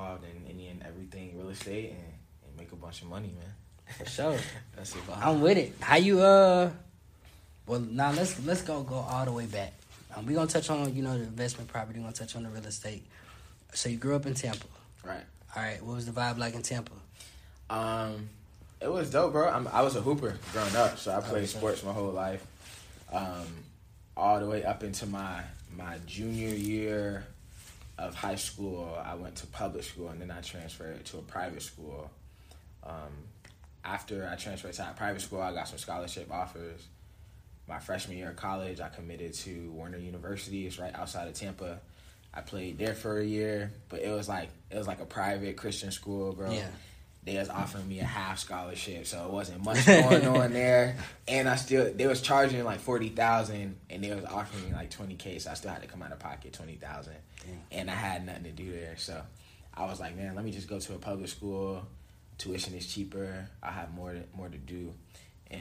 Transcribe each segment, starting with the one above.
involved in any and everything real estate and, and make a bunch of money, man. For sure. That's it. I'm with it. How you uh? Well, now let's let's go go all the way back. Um, we gonna touch on you know the investment property. We gonna touch on the real estate. So you grew up in Tampa. Right. All right. What was the vibe like in Tampa? Um, it was dope, bro. I'm, I was a hooper growing up, so I played Okay. sports my whole life. Um, all the way up into my my junior year of high school, I went to public school, and then I transferred to a private school. Um, after I transferred to private school, I got some scholarship offers. My freshman year of college, I committed to Warner University. It's right outside of Tampa. I played there for a year, but it was like it was like a private Christian school, bro Yeah. They was offering me a half scholarship, so it wasn't much going on there. And I still they was charging like forty thousand, and they was offering me like twenty k, so I still had to come out of pocket twenty thousand, and I had nothing to do there. So I was like, man, let me just go to a public school. Tuition is cheaper. I have more to, more to do, and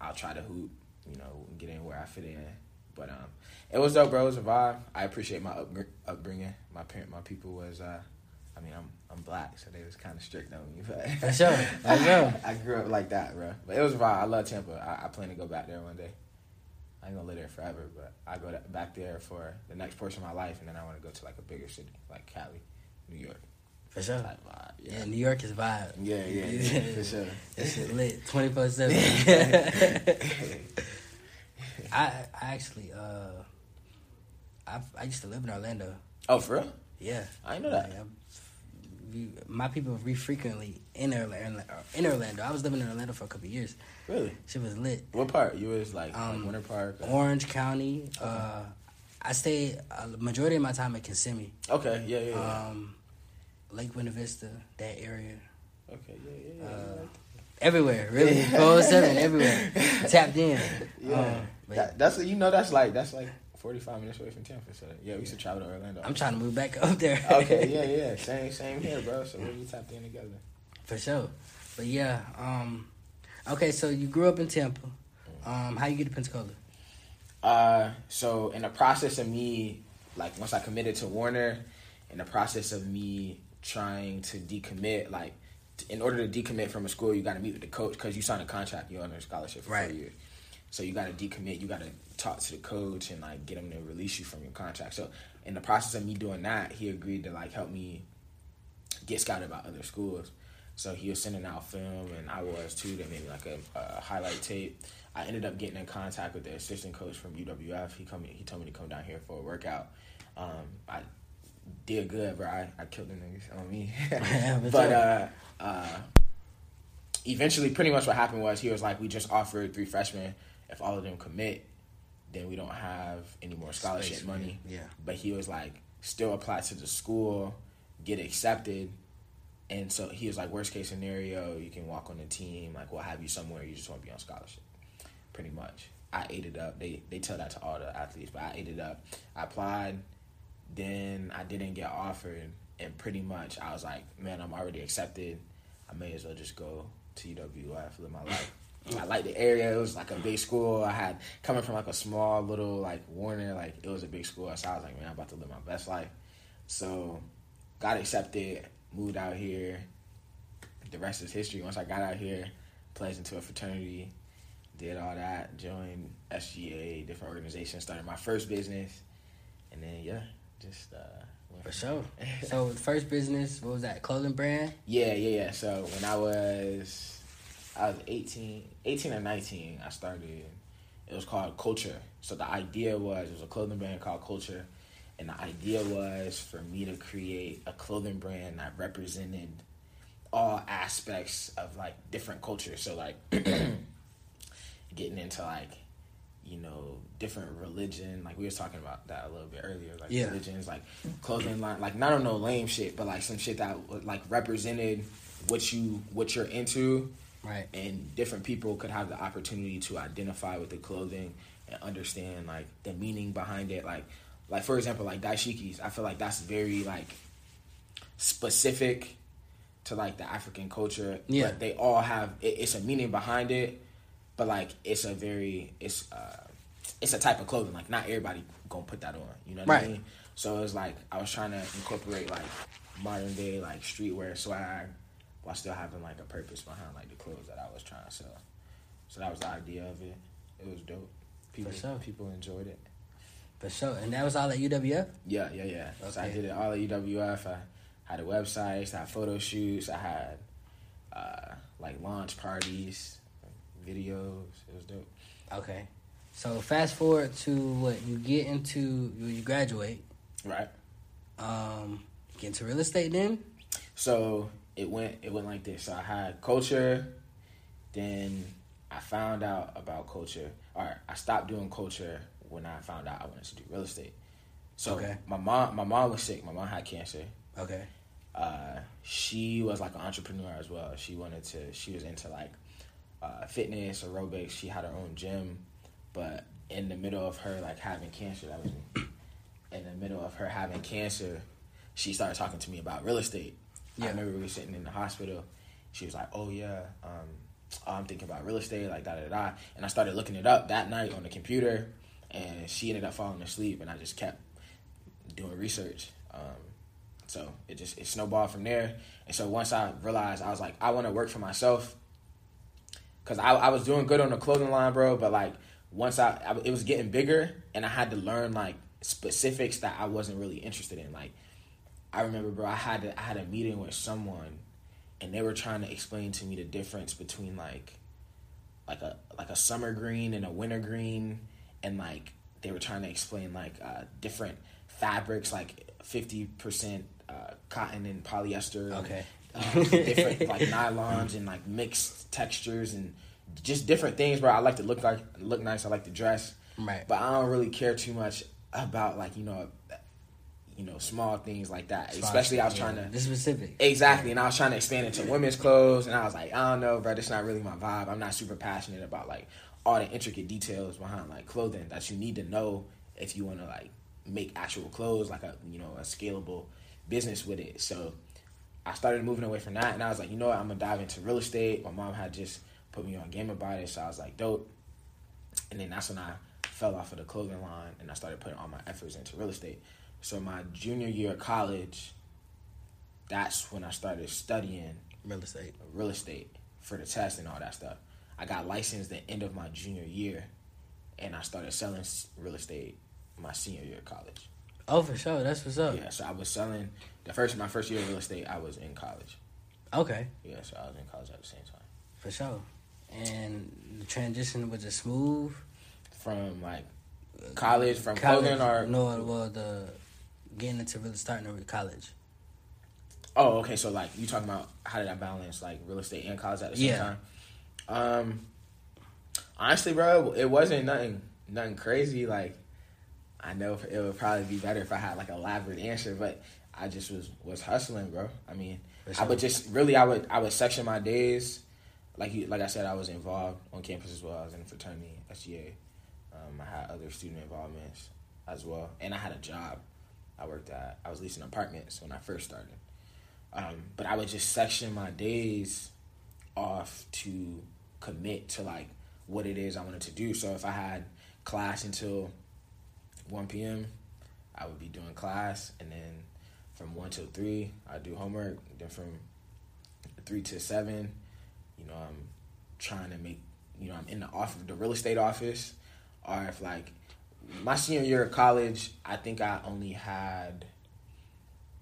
I'll try to hoop, you know, get in where I fit in. But um, it was dope, bro. It was a vibe. I appreciate my upbr- upbringing. My parent, my people was. uh I mean, I'm I'm black, so they was kind of strict on me. But For sure. For sure. I grew up like that, bro. But it was vibe. I love Tampa. I, I plan to go back there one day. I ain't gonna live there forever, but I go to, back there for the next portion of my life, and then I want to go to like a bigger city, like Cali, New York. For sure. Type vibe. Yeah, Yeah, New York is vibe. yeah, yeah, yeah, for sure. It's lit twenty four seven. I I actually uh, I I used to live in Orlando. oh, for real? Yeah, I didn't know that. Like, I- we- my people re frequently in Orlando. In Orlando, I was living in Orlando for a couple of years. Really? Shit was lit. What part? You was like, Um, like Winter Park? or- Orange County. Uh, I stayed a majority of my time at Kissimmee. Okay, yeah, yeah, yeah. Um, Lake Buena Vista, that area. okay, yeah, yeah, yeah. Uh, everywhere, really. Four seven, everywhere. Tapped in. yeah. Um, that, that's you know that's like that's like forty five minutes away from Tampa. So yeah, we used to travel to Orlando. I'm trying to move back up there. okay, yeah, yeah, same, same here, bro. So we tapped in together. For sure. But yeah, um, okay, so you grew up in Tampa. Um, how you get to Pensacola? Uh, so in the process of me, like once I committed to Warner, in the process of me trying to decommit, like in order to decommit from a school, you got to meet with the coach because you signed a contract, you're under a scholarship for Right. four years. So you got to decommit, you got to talk to the coach and like get him to release you from your contract. So in the process of me doing that, he agreed to like help me get scouted by other schools. So he was sending out film, and I was too. They made me like a, a highlight tape. I ended up getting in contact with the assistant coach from UWF. He come, he told me to come down here for a workout. Um, I did good, bro. I, I killed the niggas on me. But uh, uh, eventually, pretty much what happened was he was like, "We just offered three freshmen. If all of them commit, then we don't have any more scholarship Space, money." Yeah. but he was like still apply to the school get accepted. And so he was like worst case scenario you can walk on the team like we'll have you somewhere you just want to be on scholarship. Pretty much. I ate it up. They they tell that to all the athletes but i ate it up. I applied then i didn't get offered and pretty much i was like man i'm already accepted. I may as well just go to uwf live my life I liked the area. It was like a big school. I had coming from like a small little like Warner, like it was a big school. So I was like, man, I'm about to live my best life. So got accepted, moved out here. The rest is history. Once I got out here, pledged into a fraternity, did all that, joined SGA, different organizations, started my first business, and then yeah, just uh, For sure. So the first business, what was that? Clothing brand? yeah, yeah, yeah. So when I was, I was 18, 18 or 19, I started, it was called Culture. So the idea was, it was a clothing brand called Culture. And the idea was for me to create a clothing brand that represented all aspects of like different cultures. So like getting into like, you know, different religion. Like we was talking about that a little bit earlier. Like Yeah. religions, like clothing line, like not on no lame shit, but like some shit that like represented what you what you're into, Right. and different people could have the opportunity to identify with the clothing and understand like the meaning behind it. Like, like for example, like dashikis. I feel like that's very like specific to like the African culture. Yeah. But they all have it, it's a meaning behind it, but like it's a very it's uh it's a type of clothing. Like not everybody gonna put that on. You know what I mean? So it's like I was trying to incorporate like modern day like streetwear swag while still having like a purpose behind like the clothes that I was trying to sell. So that was the idea of it. It was dope. People sure. people enjoyed it. For sure. And that was all at UWF? Yeah, yeah, yeah. So I did it all at UWF. I had a website, I had photo shoots, I had uh, like launch parties, videos. It was dope. Okay. So fast forward to what you get into you you graduate. Right. Um get into real estate then? So it went it went like this. So I had culture, then I found out about culture. All right, I stopped doing culture when I found out I wanted to do real estate. So Okay. my mom my mom was sick. My mom had cancer. Okay. Uh, she was like an entrepreneur as well. She wanted to. She was into like uh, fitness, aerobics. She had her own gym, but in the middle of her like having cancer, that was me. In the middle of her having cancer, she started talking to me about real estate. I Yeah. remember we were sitting in the hospital. She was like, "Oh yeah, um, I'm thinking about real estate, like da da da." And I started looking it up that night on the computer, and she ended up falling asleep, and I just kept doing research. Um, so it just it snowballed from there. And so once I realized, I was like, I want to work for myself, because I, I was doing good on the clothing line, bro. But like once I, I it was getting bigger, and I had to learn like specifics that I wasn't really interested in. Like I remember, bro, I had I had a meeting with someone, and they were trying to explain to me the difference between like like a like a summer green and a winter green, and like they were trying to explain like uh, different fabrics, like fifty percent uh, cotton and polyester. and, Okay. uh, different like nylons and like mixed textures and just different things, bro. I like to look like look nice. I like to dress, Right. but I don't really care too much about like you know, you know, small things like that. Especially I was trying to the specific. Exactly, and I was trying to expand it to women's clothes, and I was like, I don't know, bro, this not really my vibe. I'm not super passionate about like all the intricate details behind like clothing that you need to know if you want to like make actual clothes, like a you know a scalable business with it. So I started moving away from that, and I was like, you know what, I'm gonna dive into real estate. My mom had just put me on game about it, so I was like, dope. And then that's when I fell off of the clothing line, and I started putting all my efforts into real estate. So my junior year of college, that's when I started studying Real estate. real estate for the test and all that stuff. I got licensed the end of my junior year, and I started selling real estate my senior year of college. Oh, for sure. That's what's up. Yeah, so I was selling the first my first year of real estate. I was in college. Okay. Yeah, so I was in college at the same time. For sure. And the transition was it smooth? From like college, from College, clothing, or no, well the getting into really starting to college. Oh, okay. So like you talking about how did I balance like real estate and college at the same Yeah. time? Um, honestly, bro, it wasn't nothing nothing crazy. Like I know it would probably be better if I had like an elaborate answer, but I just was was hustling, bro. I mean, For I would just really I would I would section my days. Like you, like I said, I was involved on campus as well. I was in a fraternity, SGA. Um, I had other student involvements as well, and I had a job. I worked at. I was leasing apartments when I first started. Um, but I would just section my days off to commit to like what it is I wanted to do. So if I had class until one p.m., I would be doing class, and then from one till three, I do homework. Then from three to seven, you know, I'm trying to make, you know, I'm in the office, the real estate office, or if like my senior year of college, I think I only had,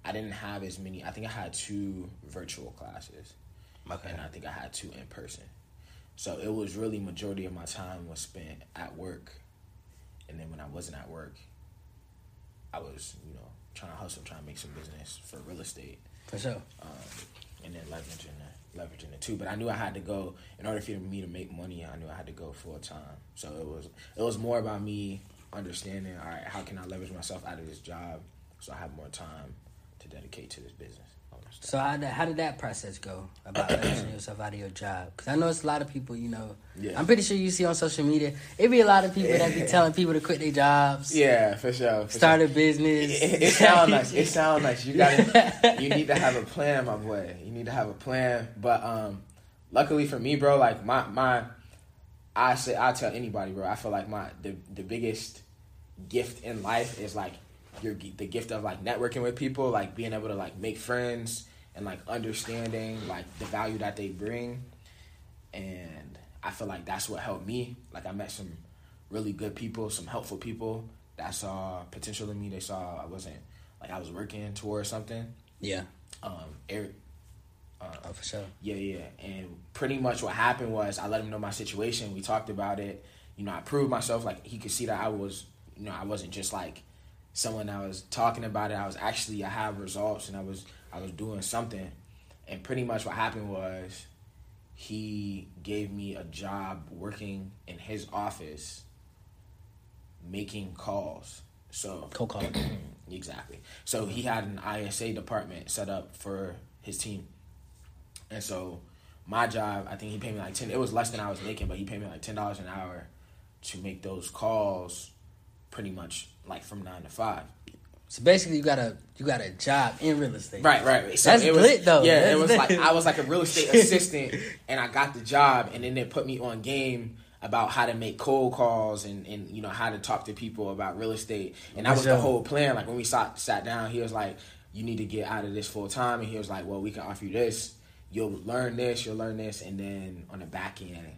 I didn't have as many. I think I had two virtual classes, Okay. and I think I had two in person. So it was really majority of my time was spent at work, and then when I wasn't at work, I was you know trying to hustle, trying to make some business for real estate For sure. um, and then leveraging the leveraging the two. But I knew I had to go in order for me to make money. I knew I had to go full time. So it was it was more about me understanding. All right, how can I leverage myself out of this job so I have more time to dedicate to this business. all that stuff. So how did, how did that process go about leveraging yourself out of your job? Because I know it's a lot of people, you know. Yeah. I'm pretty sure you see on social media, it be a lot of people that be telling people to quit their jobs, yeah, for sure. For start sure. a business. It, it sounds nice. It sounds nice. You got You need to have a plan, my boy. You need to have a plan. But um, luckily for me, bro, like my my, I say I tell anybody, bro. I feel like my the the biggest gift in life is like your the gift of like networking with people, like being able to like make friends and like understanding like the value that they bring, and I feel like that's what helped me. Like I met some really good people, some helpful people that saw potential in me. They saw I wasn't like I was working towards something. Yeah. Um, Eric. Uh, oh, for sure. Yeah, yeah. And pretty much what happened was I let him know my situation. We talked about it. You know, I proved myself. Like he could see that I was, you know, I wasn't just like someone that was talking about it. I was actually I have results and I was I was doing something. And pretty much what happened was he gave me a job working in his office making calls. So cold call. exactly. So he had an ISA department set up for his team, and so my job, I think he paid me like ten. It was less than I was making, but he paid me like ten dollars an hour to make those calls, pretty much like from nine to five. So basically, you got a you got a job in real estate. Right, right. right. So That's it was, lit, though. Yeah, That's it was lit. like I was like a real estate assistant, and I got the job, and then they put me on game about how to make cold calls and, and you know how to talk to people about real estate, and that was the whole plan. Like when we sat sat down, he was like, "You need to get out of this full time," and he was like, "Well, we can offer you this. You'll learn this, you'll learn this, and then on the back end,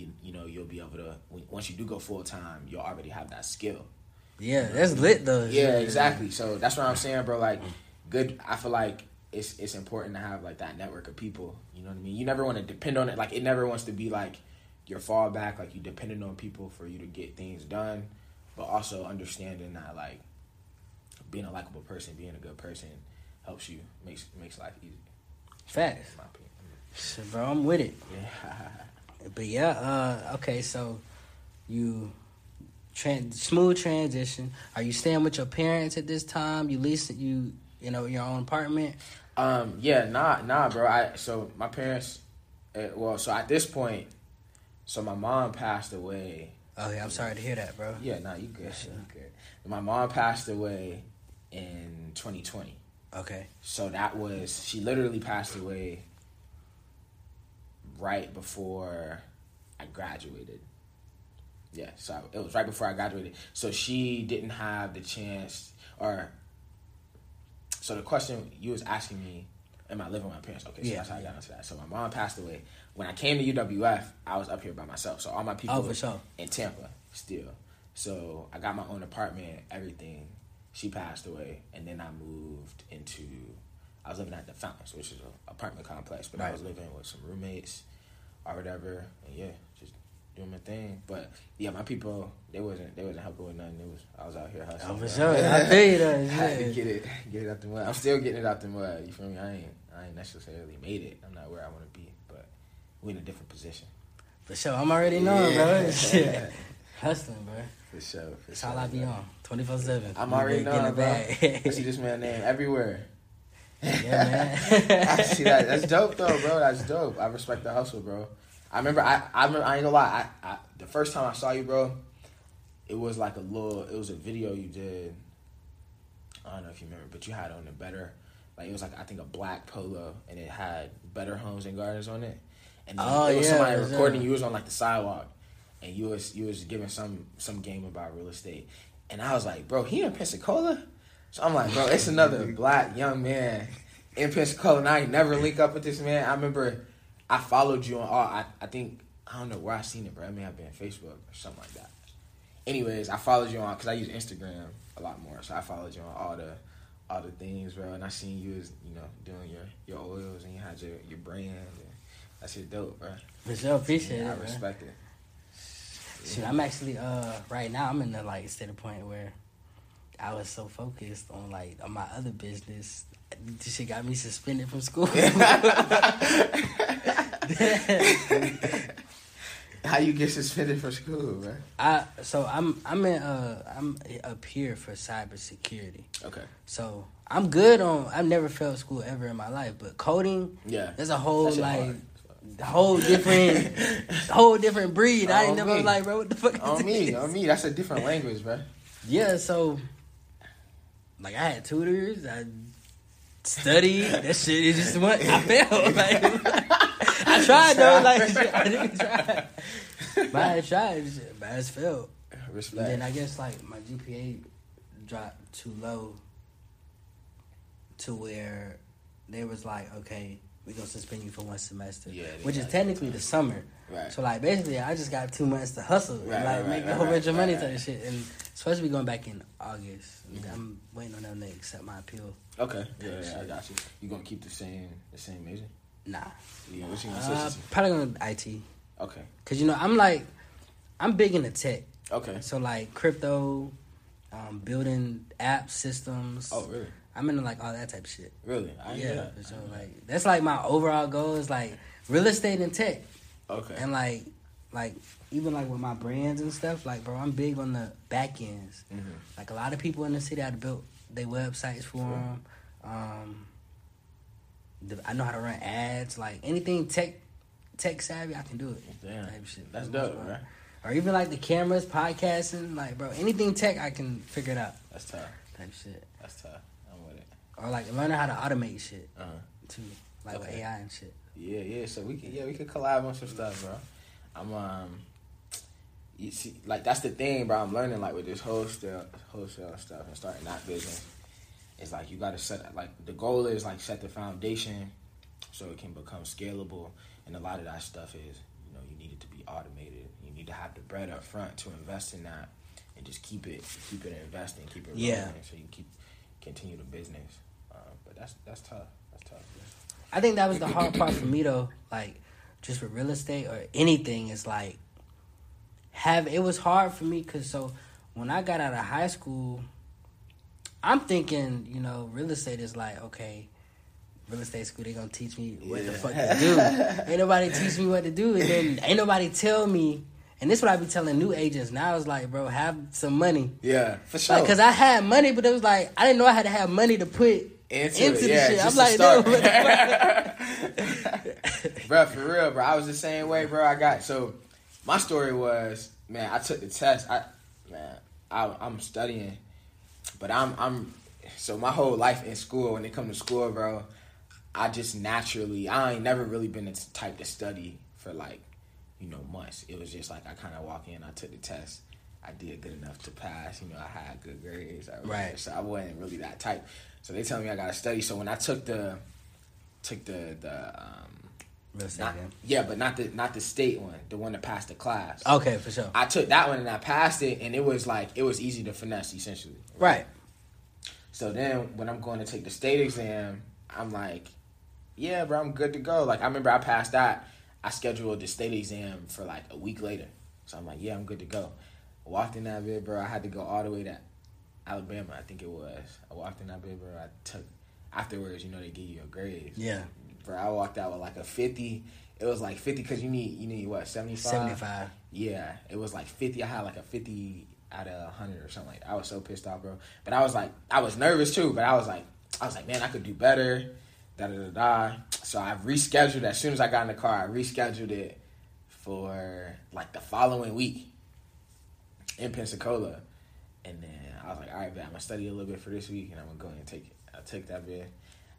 you you know you'll be able to once you do go full time, you'll already have that skill." Yeah, that's lit though. Yeah, exactly. So that's what I'm saying, bro. Like, good. I feel like it's it's important to have like that network of people. You know what I mean? You never want to depend on it. Like, it never wants to be like your fallback. Like, you depending on people for you to get things done, but also understanding that like being a likable person, being a good person, helps you makes makes life easy. Facts. In my opinion. Shit, bro, I'm with it. Yeah. But yeah, uh, okay, so you smooth transition. Are you staying with your parents at this time? You lease you you know your own apartment. Um. Yeah. Nah. Nah, bro. I so my parents. Uh, well, so at this point, so my mom passed away. Oh yeah, I'm sorry to hear that, bro. Yeah. Nah. You good? You good? My mom passed away in 2020. Okay. So that was she literally passed away right before I graduated. Yeah, so it was right before I graduated. So she didn't have the chance or so the question you was asking me, am I living with my parents? Okay, so Yeah. that's how I got into that. So my mom passed away. When I came to UWF, I was up here by myself. So all my people Oh, sure. in Tampa still. So I got my own apartment, everything. She passed away, and then I moved into. I was living at the Fountains, which is an apartment complex, but I was living with some roommates or whatever, and yeah, just doing my thing. But yeah, my people they wasn't they wasn't helping with nothing. It was I was out here hustling. Oh, for sure. I feel you though. I had to get it get it out the mud. I'm still getting it out the mud. You feel me? I ain't I ain't necessarily made it. I'm not where I want to be, but we in a different position. For sure. I'm already knowing, bro. Yeah. Shit. Hustling, bro. For sure. For That's sure, all I be bro. on. 24 7. I'm already knowing, bro. I see Yeah, this man name everywhere. Man. I see that. That's dope, though, bro. That's dope. I respect the hustle, bro. I remember. I. I, remember, I ain't gonna lie. I, I. The first time I saw you, bro, it was like a little. It was a video you did. I don't know if you remember, but you had on the better. Like it was like I think a black polo, and it had Better Homes and Gardens on it. And then Oh, it was yeah, somebody recording. You was on like the sidewalk, and you was you was giving some some game about real estate. And I was like, bro, he in Pensacola. So I'm like, bro, it's another black young man in Pensacola. And I ain't never link up with this man. I remember I followed you on all. I, I think I don't know where I seen it, bro. It may have been Facebook or something like that. Anyways, I followed you on because I use Instagram a lot more. So I followed you on all the all the things, bro. And I seen you as you know doing your your oils and you had your your brand. And that shit dope, bro. For sure. Appreciate Yeah, I it, bro. respect it. Shoot, I'm actually uh right now I'm in the like state of point where I was so focused on like on my other business. This shit got me suspended from school. How you get suspended from school, bro? I so I'm I'm in uh I'm up here for cybersecurity. Okay. So I'm good on. I've never failed school ever in my life, but coding Yeah. there's a whole like hard. whole different whole different breed. I ain't never me. like bro. What the fuck is on me, this? on me. That's a different language, bro. Yeah, so like I had tutors, I studied. that shit is just what I failed. Like, I tried though, like I didn't try. But I tried, but I just failed. And then I guess like my GPA dropped too low to where they was like, okay, we gonna suspend you for one semester, Yeah, which is technically the summer. Right. So like basically, I just got two months to hustle and like right, make a whole bunch of money right, type right. of shit. And supposed to be going back in August. Mhm. I'm waiting on them to accept my appeal. Okay. Yeah, yeah, I got you. You gonna keep the same the same major? Nah, Yeah, what you gonna uh, switch probably to IT? Okay. because you know I'm like I'm big into tech. Okay. So like crypto, um, building app systems. Oh, really? I'm into like all that type of shit. Really? I Yeah, that. for sure. Like that's like my overall goal is like real estate and tech, Okay. and like like even like with my brands and stuff. Like bro, I'm big on the back ends. hmm Like a lot of people in the city, I built their websites for Sure. them. Um, the- I know how to run ads. Like anything tech tech savvy, I can do it. Damn. Type shit. That's For the most dope, right? Or even like the cameras, podcasting. Like bro, anything tech, I can figure it out. That's tough. Type shit. That's tough. Or like learning how to automate shit Uh huh. too, like with AI and shit. Yeah, yeah. So we can, yeah, we could collab on some stuff, bro. I'm um, you see, like that's the thing, bro. I'm learning like with this wholesale, wholesale stuff and starting that business. It's like you got to set like the goal is like set the foundation so it can become scalable, and a lot of that stuff is you know you need it to be automated. You need to have the bread up front to invest in that, and just keep it, keep it investing, keep it rolling, Yeah. so you keep continue the business. But that's that's tough. That's tough. I think that was the hard part for me though. Like just with real estate or anything, is like have it was hard for me because so when I got out of high school, I'm thinking you know real estate is like okay. Real estate school, they gonna teach me what the fuck to do. ain't nobody teach me what to do, and then ain't nobody tell me. And this what I be telling new agents now. Is like, bro, have some money. Yeah, for sure. Like, cause I had money, but it was like I didn't know I had to have money to put into, into it, the yeah, shit. I'm like, start. the bro, for real, bro. I was the same way, bro. I got so my story was, man, I took the test. I man, I, I'm studying, but I'm I'm so my whole life in school. When it come to school, bro, I just naturally I ain't never really been the type to study for like you know months. It was just like I kind of walk in, I took the test. I did good enough to pass. You know, I had good grades. I Right. So I wasn't really that type. So they tell me I gotta study. So when I took the took the the um not, yeah. but not the not the state one, the one that passed the class. Okay, for sure. I took that one and I passed it, and it was like it was easy to finesse essentially. Right. So then when I'm going to take the state exam, I'm like, yeah, bro, I'm good to go. Like I remember I passed that. I scheduled the state exam for like a week later. So I'm like, yeah, I'm good to go. Walked in that bit, bro. I had to go all the way to Alabama, I think it was. I walked in that bit. I took afterwards, you know, they give you your grades. Yeah. Bro, I walked out with like a fifty. It was like fifty because you need you need what seventy five. Seventy five. Yeah, it was like 50. I had like a 50 out of 100 or something like that. I was so pissed off, bro. But I was like, I was nervous too, but I was like, I was like, man, I could do better. Da da da da. So I rescheduled as soon as I got in the car. I rescheduled it for like the following week in Pensacola. And then I was like, all right, man, I'm gonna study a little bit for this week, and I'm gonna go and take it. I took that bit,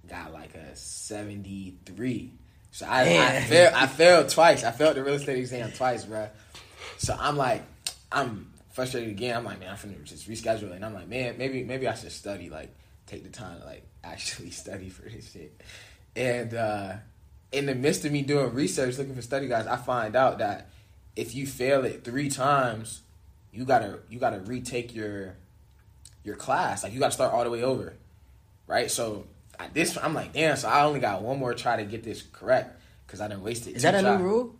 got like a 73. So I, I failed. I failed twice. I failed the real estate exam twice, bro. So I'm like, I'm frustrated again. I'm like, man, I'm finna just reschedule. And I'm like, man, maybe maybe I should study, like, take the time to like actually study for this shit. And uh in the midst of me doing research, looking for study guides, I find out that if you fail it three times, you gotta you gotta retake your your class. Like you gotta start all the way over, right? So at this, I'm like, damn. So I only got one more try to get this correct because I didn't waste two that a new rule?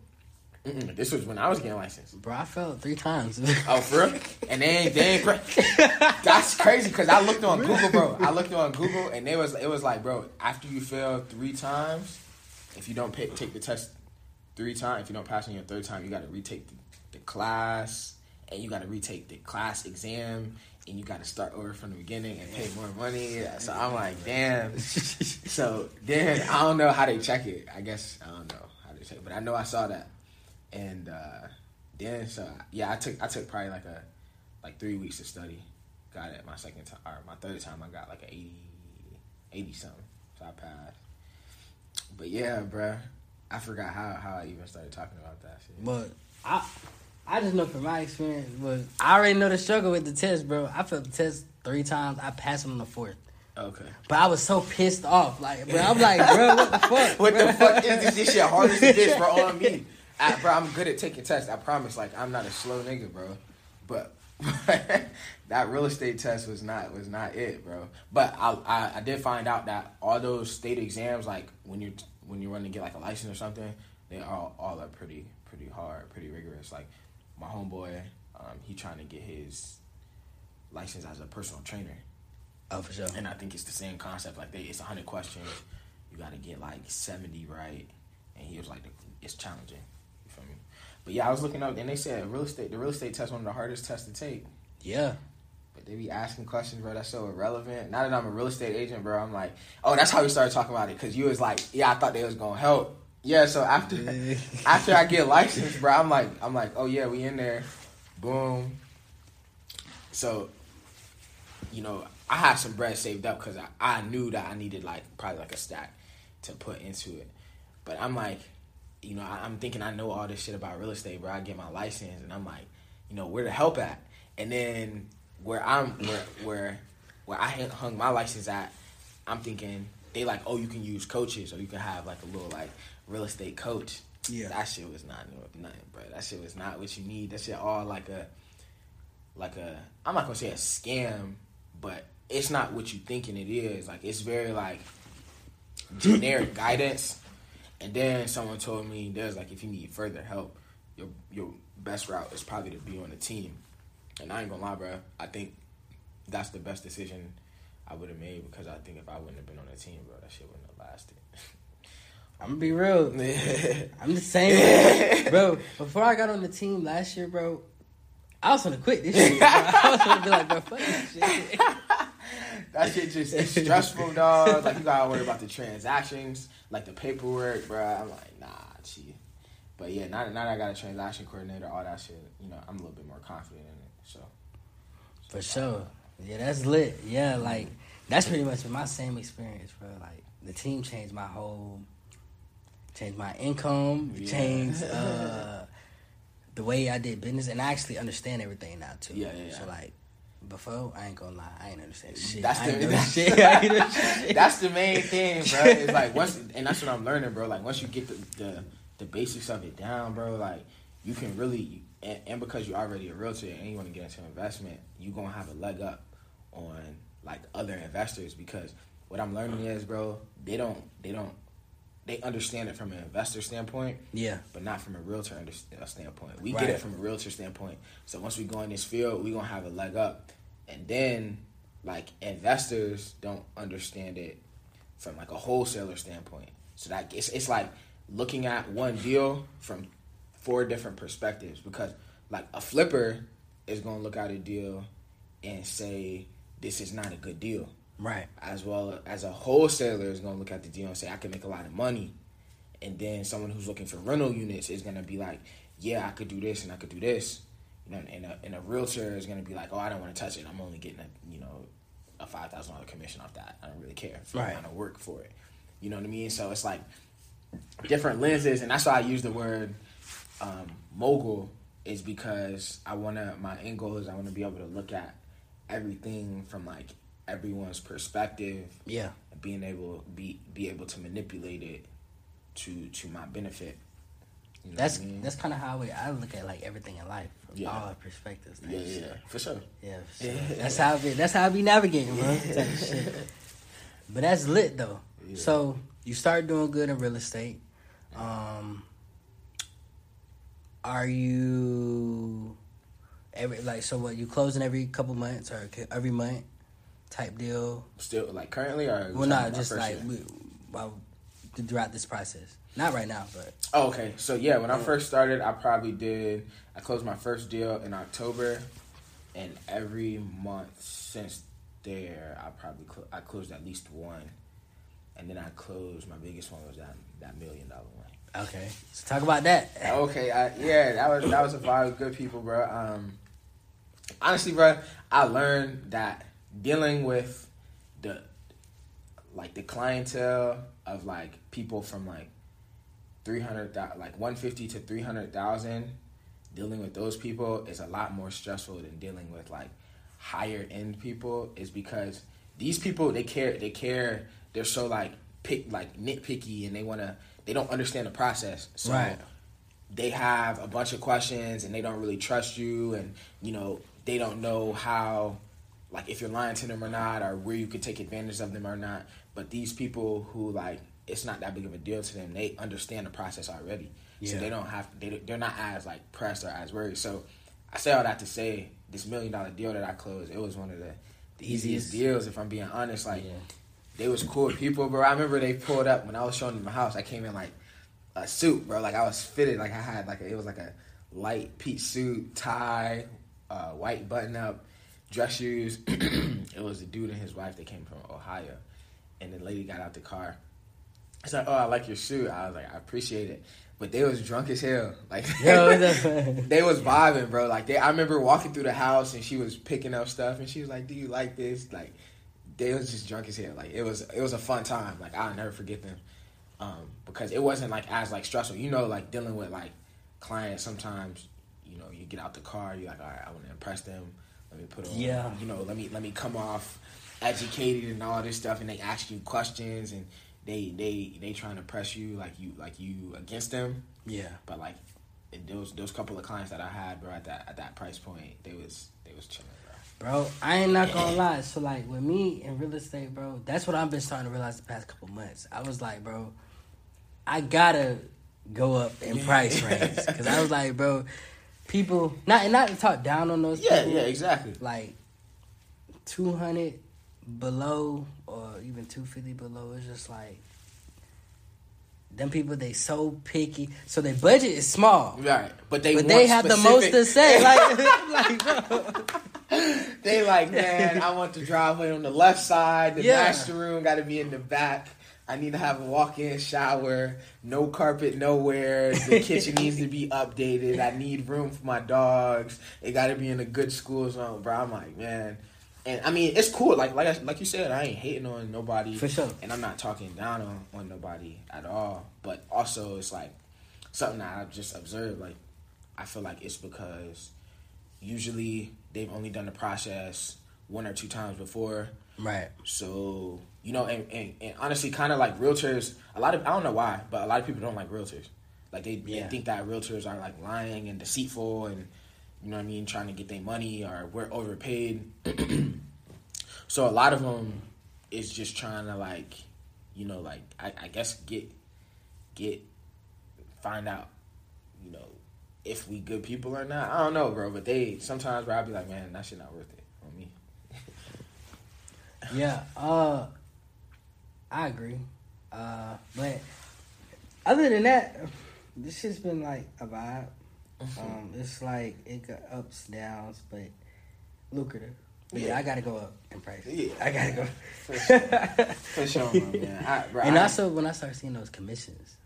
Mm-mm, this was when I was getting licensed. Bro, I failed three times. Oh, for real? And they ain't, they ain't That's crazy because I looked on Google, bro. I looked on Google and they was it was like, bro, after you fail three times, if you don't pay, take the test three times, if you don't pass on your third time, you got to retake the, the class and you got to retake the class exam and you got to start over from the beginning and pay more money. So I'm like, damn. So then I don't know how they check it. I guess I don't know how they check it, but I know I saw that. And uh, then so yeah, I took I took probably like a like three weeks to study. Got it my second time or my third time. I got like a 80, 80 something. So I passed. But yeah, bruh, I forgot how how I even started talking about that shit. But I I just know from my experience was I already know the struggle with the test, bro. I failed the test three times. I passed on the fourth. Okay. But I was so pissed off, like, bro. I'm like, bro, what the fuck? What bro? the fuck is this? This shit hard as a bitch, bro, on me. I, bro, I'm good at taking tests. I promise. Like, I'm not a slow nigga, bro. But that real estate test was not was not it, bro. But I, I I did find out that all those state exams, like when you're when you're running to get like a license or something, they all all are pretty pretty hard, pretty rigorous. Like my homeboy, um, he trying to get his license as a personal trainer. Oh, for sure. And I think it's the same concept. Like they, it's hundred questions. You got to get like seventy right, and he was like, it's challenging. You feel me? But yeah, I was looking up, and they said real estate. The real estate test one of the hardest tests to take. Yeah. But they be asking questions, bro. That's so irrelevant. Now that I'm a real estate agent, bro, I'm like, oh, that's how we started talking about it. Cause you was like, yeah, I thought they was gonna help. Yeah. So after after I get licensed, bro, I'm like, I'm like, oh yeah, we in there. Boom. So, you know, I had some bread saved up because I, I knew that I needed like probably like a stack to put into it. But I'm like, you know, I, I'm thinking I know all this shit about real estate, bro. I get my license, and I'm like, you know, where the help at? And then where I'm where where where I hung my license at, I'm thinking they like, oh, you can use coaches or you can have like a little like real estate coach. Yeah. that shit was not nothing, bro. That shit was not what you need. That shit all like a like a I'm not gonna say a scam, but it's not what you thinking it is. Like it's very like generic guidance. And then someone told me there's like if you need further help, your your best route is probably to be on a team. And I ain't gonna lie, bro. I think that's the best decision I would have made because I think if I wouldn't have been on a team, bro, that shit wouldn't have lasted. I'm gonna be real. I'm the same, bro. Before I got on the team last year, bro, I was gonna quit this shit. Bro. I was gonna be like, bro, fuck this shit. that shit just is stressful, dog. Like you gotta worry about the transactions, like the paperwork, bro. I'm like, nah, gee. But yeah, now, now that I got a transaction coordinator, all that shit, you know, I'm a little bit more confident in it. So For sure. Yeah, that's lit. Yeah, like that's pretty much my same experience, bro. Like the team changed my whole, changed my income, Yeah. changed uh, the way I did business, and I actually understand everything now too. Yeah, yeah. So like. Before I ain't gonna lie, I ain't understand shit. That's the- know shit. I ain't know shit. That's the main thing, bro. It's like once, and that's what I'm learning, bro. Like once you get the the, the basics of it down, bro, like you can really, and, and because you're already a realtor and you want to get into investment, you gonna have a leg up on like other investors because what I'm learning is, bro, they don't, they don't, they understand it from an investor standpoint, yeah, but not from a realtor under, uh, standpoint. We get it from a realtor standpoint. So once we go in this field, we're gonna have a leg up, and then like investors don't understand it from like a wholesaler standpoint. So that it's it's like looking at one deal from four different perspectives because like a flipper is gonna look at a deal and say this is not a good deal right. as well as a wholesaler is going to look at the deal and say I can make a lot of money, and then someone who's looking for rental units is going to be like, yeah, I could do this and I could do this, you know, and a, and a realtor is going to be like, oh, I don't want to touch it. I'm only getting a you know a five thousand dollar commission off that. I don't really care if Right. I'm going to work for it. You know what I mean? So it's like different lenses, and that's why I use the word um, mogul is because I want to. My end goal is I want to be able to look at everything from like everyone's perspective Yeah, being able be be able to manipulate it to to my benefit. You know that's I mean? that's kind of how I look at like everything in life from Yeah. all perspectives. yeah, yeah, yeah, for sure. Yeah, for sure. that's how I be. That's how I be navigating, bro. type of shit. But that's lit though. So you start doing good in real estate. Um, are you every like so? What you closing every couple months or every month type deal? Still, like currently, or Well, not just like we, well, throughout this process. Not right now, but Oh, okay. So yeah, when I first started, I probably did. I closed my first deal in October, and every month since there, I probably clo- I closed at least one, and then I closed. My biggest one was that that million dollar one. okay. So talk about that. Okay, I, yeah, that was that was a vibe of good people, bro. Um, honestly, bro, I learned that dealing with the like the clientele of like people from like three hundred like one fifty to three hundred thousand, dealing with those people is a lot more stressful than dealing with like higher end people is because these people they care they care they're so like pick like nitpicky and they want to they don't understand the process so Right. they have a bunch of questions and they don't really trust you and you know they don't know how like if you're lying to them or not or where you could take advantage of them or not but these people who like it's not that big of a deal to them they understand the process already so they don't have they, they're not as like pressed or as worried so i say all that to say this million dollar deal that i closed it was one of the, the easiest Easiest. deals if i'm being honest like Yeah. they was cool people bro i remember they pulled up when i was showing them my house i came in like a suit, bro. Like I was fitted, like I had like a, it was like a light peach suit, tie, uh, white button up, dress shoes. it was a dude and his wife. They came from Ohio, and the lady got out the car. It's like, oh, I like your suit. I was like, I appreciate it, but they was drunk as hell. Like, Yo, they was vibing, bro. Like they, I remember walking through the house and she was picking up stuff, and she was like, "Do you like this?" Like, they was just drunk as hell. Like it was, it was a fun time. Like I'll never forget them, um, because it wasn't like as like stressful. You know, like dealing with like clients. Sometimes, you know, you get out the car, you're like, all right, I want to impress them. Let me put on, Yeah. you know, let me let me come off educated and all this stuff, and they ask you questions and. They, they they trying to press you like you like you against them yeah. but like those those couple of clients that I had, bro, at that at that price point, they was they was chilling, bro. Bro, I ain't not gonna lie. So like with me in real estate, bro, that's what I've been starting to realize the past couple months. I was like, bro, I gotta go up in price range because I was like, bro, people not not to talk down on those. Yeah, people, yeah, exactly. Like two hundred below or even two fifty below is just like them people. They so picky, so their budget is small. Right, but they But they have the most to say. Like, like they like, man, I want the driveway on the left side. The Yeah. master room got to be in the back. I need to have a walk-in shower. No carpet nowhere. The kitchen needs to be updated. I need room for my dogs. It got to be in a good school zone, bro. I'm like, man. And I mean, it's cool. Like, like, I, like you said, I ain't hating on nobody. For sure. And I'm not talking down on, on nobody at all. But also, it's like something that I've just observed. Like, I feel like it's because usually they've only done the process one or two times before. Right. So, you know, and, and, and honestly, kind of like realtors, a lot of, I don't know why, but a lot of people don't like realtors. Like, they, Yeah. they think that realtors are like lying and deceitful and, you know what I mean, trying to get their money or we're overpaid. so, a lot of them is just trying to, like, you know, like, I, I guess get, get, find out, you know, if we good people or not. I don't know, bro, but they, sometimes, bro, I'll be like, man, that shit not worth it on me. Yeah, uh, I agree. Uh, but other than that, this shit's been like a vibe. Um, it's like it got ups, downs, but lucrative. But yeah, Yeah. I gotta go up in price. Yeah. I gotta go. For sure. For sure, man. I, bro, and I- also when I start seeing those commissions,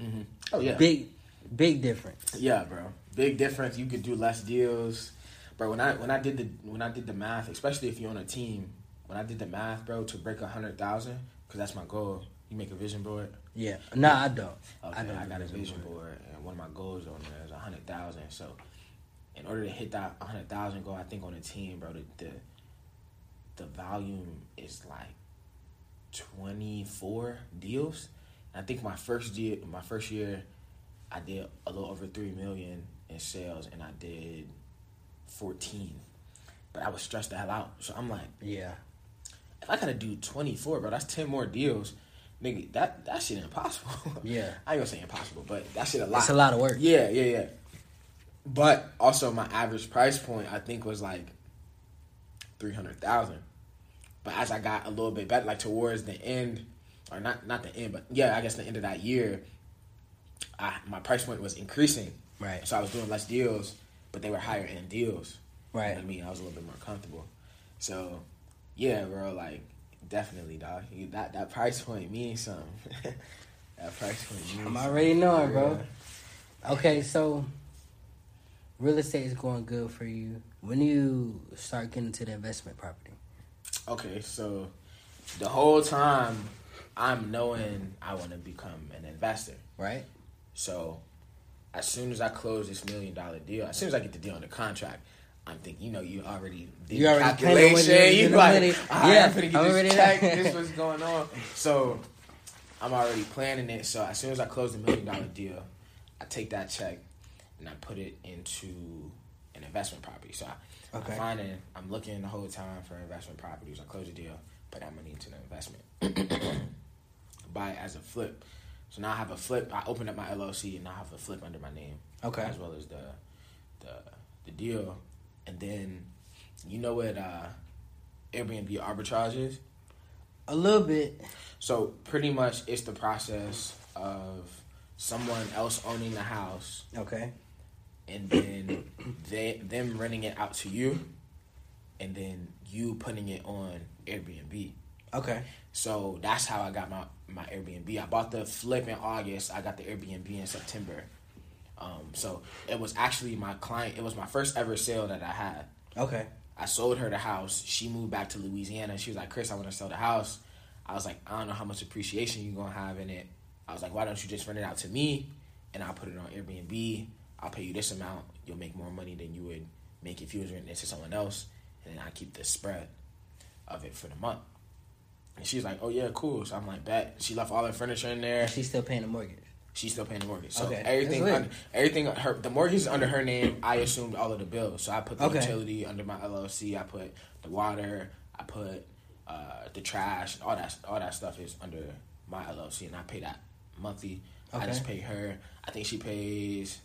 Mhm. oh yeah, big, big difference. yeah, bro. Big difference. You could do less deals, bro. When I when I did the when I did the math, especially if you're on a team, when I did the math, bro, to break a hundred thousand, because that's my goal. You make a vision board. Yeah, no, I don't. Okay, I I, don't do got a vision board. board, and one of my goals on there is a hundred thousand. So, in order to hit that hundred thousand goal, I think on a team, bro, the, the the volume is like twenty four deals. And I think my first deal, my first year, I did a little over three million in sales, and I did fourteen. But I was stressed the hell out, so I'm like, Yeah, if I gotta do twenty four, bro, that's ten more deals. Nigga, that that shit impossible. Yeah. I ain't gonna say impossible, but that shit a lot. it's a lot of work. Yeah, yeah, yeah. But also my average price point I think was like three hundred thousand. But as I got a little bit better, like towards the end, or not not the end, but yeah, I guess the end of that year, I, my price point was increasing. Right. So I was doing less deals, but they were higher end deals. You know Right. I mean, I was a little bit more comfortable. So, yeah, bro, like definitely, dog. You- That that price point means something. that price point means. I'm something. already knowing, bro. Okay, so real estate is going good for you. When do you start getting into the investment property? Okay, so the whole time I'm knowing I want to become an investor. Right? So as soon as I close this million dollar deal, as soon as I get the deal on the contract, I'm thinking, you know, you already did You the already calculation. you're You gonna all right, Yeah, I'm finna get this already check. this is what's going on. So I'm already planning it. So as soon as I close the million dollar deal, I take that check and I put it into an investment property. So I, Okay. I'm finding, I'm looking the whole time for investment properties. I close the deal, put that money into the investment, buy it as a flip. So now I have a flip. I open up my LLC and now I have a flip under my name, Okay. as well as the the the deal. And then, you know what uh, Airbnb arbitrage is? A little bit. So pretty much, it's the process of someone else owning the house Okay. and then they them renting it out to you, and then you putting it on Airbnb. Okay. So that's how I got my my Airbnb. I bought the flip in August. I got the Airbnb in September. Um, so it was actually my client. It was my first ever sale that I had. Okay. I sold her the house. She moved back to Louisiana. She was like, Chris, I want to sell the house. I was like, I don't know how much appreciation you're going to have in it. I was like, why don't you just rent it out to me and I'll put it on Airbnb. I'll pay you this amount. You'll make more money than you would make if you was renting it to someone else. And then I keep the spread of it for the month. And she's like, oh, yeah, cool. So I'm like, bet. She left all her furniture in there. She's still paying the mortgage. She's still paying the mortgage. So Okay, everything, under, everything, her the mortgage is under her name. I assumed all of the bills. So I put the Okay. utility under my LLC. I put the water. I put uh, the trash. All that, all that stuff is under my LLC, and I pay that monthly. I just pay her. I think she pays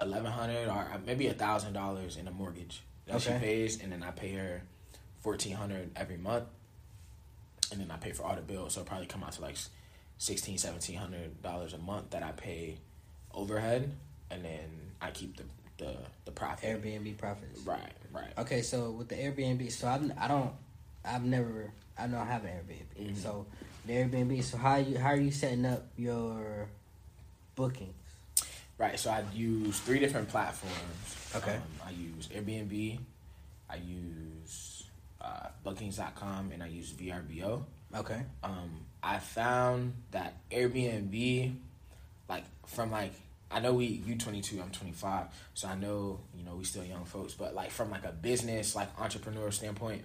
eleven hundred or maybe a thousand dollars in a mortgage that she pays, and then I pay her fourteen hundred every month, and then I pay for all the bills. So probably come out to like sixteen, seventeen hundred dollars a month that I pay overhead, and then I keep the the the profit. Airbnb profits. Right, right. Okay, so with the Airbnb, so I'm, I don't, I've never, I don't have an Airbnb. Mhm. So the Airbnb, so how you how are you setting up your bookings? Right. So I use three different platforms. Okay. Um, I use Airbnb, I use uh, Bookings.com, and I use VRBO. Okay. um, I found that Airbnb, like from like I know we you twenty two, I'm twenty five, so I know you know we still young folks, but like from like a business like entrepreneur standpoint,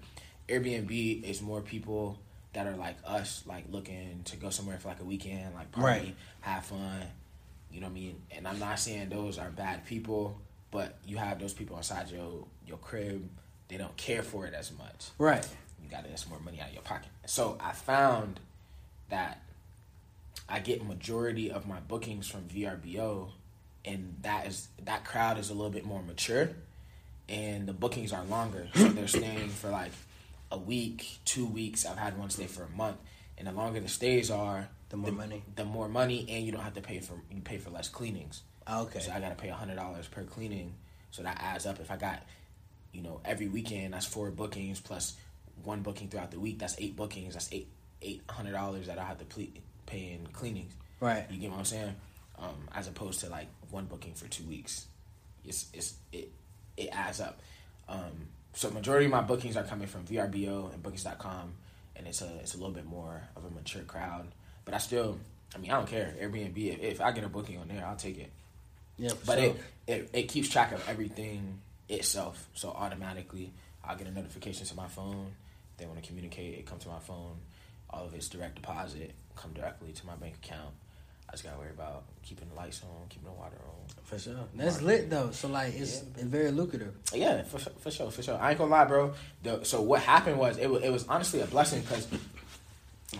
Airbnb is more people that are like us, like looking to go somewhere for like a weekend, like party, Right. have fun. You know what I mean? And I'm not saying those are bad people, but you have those people inside your your crib. They don't care for it as much Right. you got to get some more money out of your pocket. So I found that I get majority of my bookings from VRBO, and that is that crowd is a little bit more mature, and the bookings are longer. So they're staying for like a week, two weeks. I've had one stay for a month, and the longer the stays are, The more money. the more money, and you don't have to pay for you pay for less cleanings. Oh, okay. So I gotta pay hundred dollars per cleaning. So that adds up. If I got, you know, every weekend that's four bookings plus one booking throughout the week. That's eight bookings. That's eight eight hundred dollars that I have to ple- pay in cleanings. Right. You get what I'm saying? Um, as opposed to like one booking for two weeks. It's it's it it adds up. Um, so majority of my bookings are coming from VRBO and Bookings.com, and it's a it's a little bit more of a mature crowd. But I still, I mean, I don't care. Airbnb, if, if I get a booking on there, I'll take it. Yeah. But sure. it, it it keeps track of everything itself. So automatically, I'll get a notification to my phone. If they want to communicate, it comes to my phone. All of it's direct deposit, come directly to my bank account. I just gotta worry about keeping the lights on, keeping the water on. for sure. That's lit though. So like, it's Yeah. it's very lucrative. Yeah, for, sure- for sure, for sure. I ain't gonna lie, bro. The, so what happened was it, was it was honestly a blessing because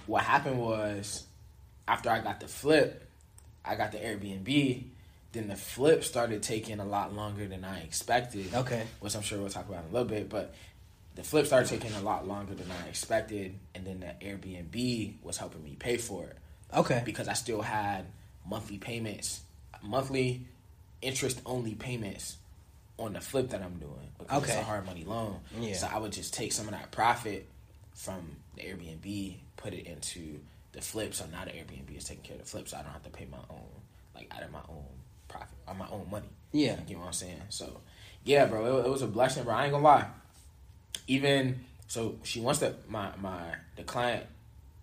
what happened was after I got the flip, I got the Airbnb. Then the flip started taking a lot longer than I expected. Okay. which I'm sure we'll talk about in a little bit. But the flip started taking a lot longer than I expected, and then the Airbnb was helping me pay for it Okay. because I still had monthly payments, monthly interest only payments on the flip that I'm doing because it's Okay. a hard money loan. Yeah. So I would just take some of that profit from the Airbnb, put it into the flip. So now the Airbnb is taking care of the flip, so I don't have to pay my own, like out of my own profit or my own money. Yeah. You know what I'm saying? So, yeah, bro, it, it was a blessing, bro. I ain't gonna lie. Even so, she wants to my my the client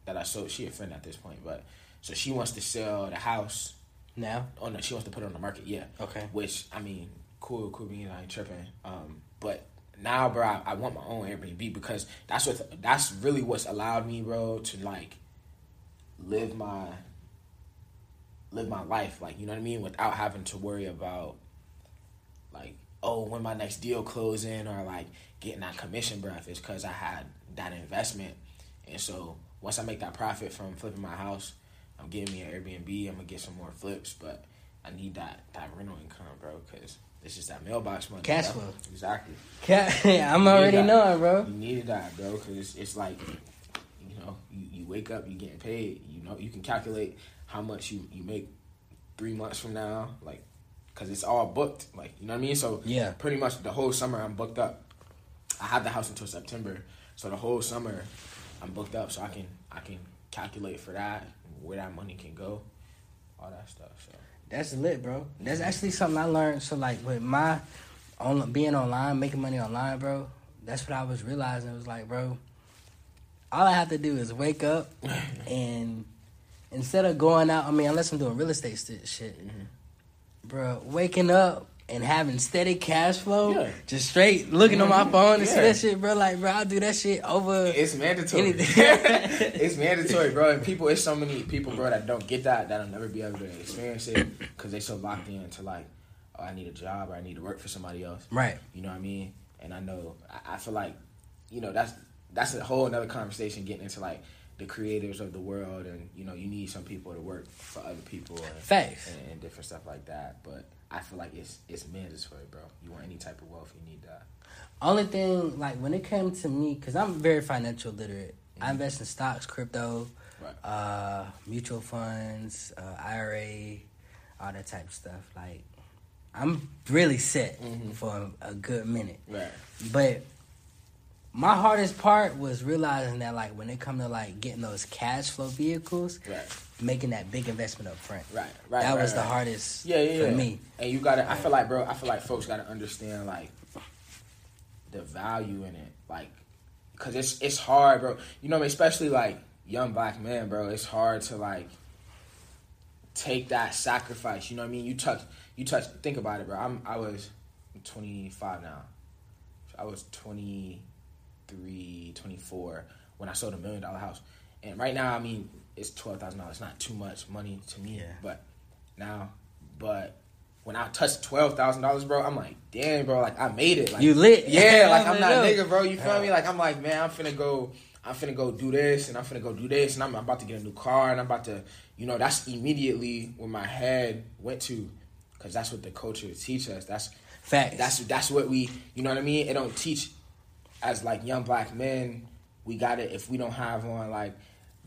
that I sold. She a friend at this point, but so she wants to sell the house Now? Oh no, she wants to put it on the market. Yeah. Okay. Which I mean, cool, cool. I ain't tripping. Um, but now, bro, I, I want my own Airbnb because that's what that's really what's allowed me, bro, to like live my live my life, like you know what I mean, without having to worry about like oh when my next deal closing or like getting that commission breath is because I had that investment, and so once I make that profit from flipping my house, I'm getting me an Airbnb. I'm gonna get some more flips, but I need that that rental income, bro, because it's just that mailbox money. Cash flow. Exactly. I'm already that. knowing, bro. You needed that, bro, because it's, it's like, you know, you, you wake up, you getting paid. You know, you can calculate how much you, you make three months from now, like, because it's all booked. Like, you know what I mean? So, Yeah. pretty much the whole summer I'm booked up. I have the house until September, so the whole summer I'm booked up, so I can I can calculate for that where that money can go, all that stuff. So That's lit, bro. That's actually something I learned. So like with my on being online, making money online, bro. That's what I was realizing. It was like, bro, all I have to do is wake up and instead of going out, I mean, unless I'm doing real estate st- shit, mm-hmm. Bro, waking up and having steady cash flow, Yeah. just straight looking on my phone and see that shit, bro. Like, bro, I'll do that shit over. It's mandatory. It's mandatory, bro. And people, it's so many people, bro, that don't get that, that'll never be able to experience it because they so locked in to like, oh, I need a job or I need to work for somebody else. Right. You know what I mean? And I know, I, I feel like, you know, that's that's a whole another conversation getting into like the creators of the world, and you know, you need some people to work for other people and, Facts. and, and different stuff like that. But I feel like it's it's mandatory, bro. You want any type of wealth, you need that. Only thing, like when it came to me, because I'm very financial literate. I invest in stocks, crypto, Right. uh, mutual funds, uh, IRA, all that type of stuff. Like, I'm really set Mhm. for a, a good minute. Right. But my hardest part was realizing that, like, when it come to like getting those cash flow vehicles, Right. making that big investment up front. Right. Right. that right, was the hardest Yeah, yeah, for yeah. me. And you gotta. I feel like, bro. I feel like folks gotta understand like the value in it, like, cause it's it's hard, bro. You know, especially like young black men, bro. It's hard to like take that sacrifice. You know what I mean? You touch. You touch. Think about it, bro. I'm. I was 25 now. I was 23, 24 when I sold a million dollar house. And right now, I mean, it's twelve thousand dollars. Not too much money to me, Yeah. but now, but when I touched twelve thousand dollars, bro, I'm like, damn, bro, like I made it. Like You lit. yeah, like I'm not nigga, bro. You feel me? Like I'm like, man, I'm finna go. I'm finna go do this, and I'm finna go do this, and I'm about to get a new car, and I'm about to, you know, that's immediately where my head went to, because that's what the culture teach us. That's Facts. that's that's what we, you know what I mean. It don't teach as like young black men. We got it if we don't have on like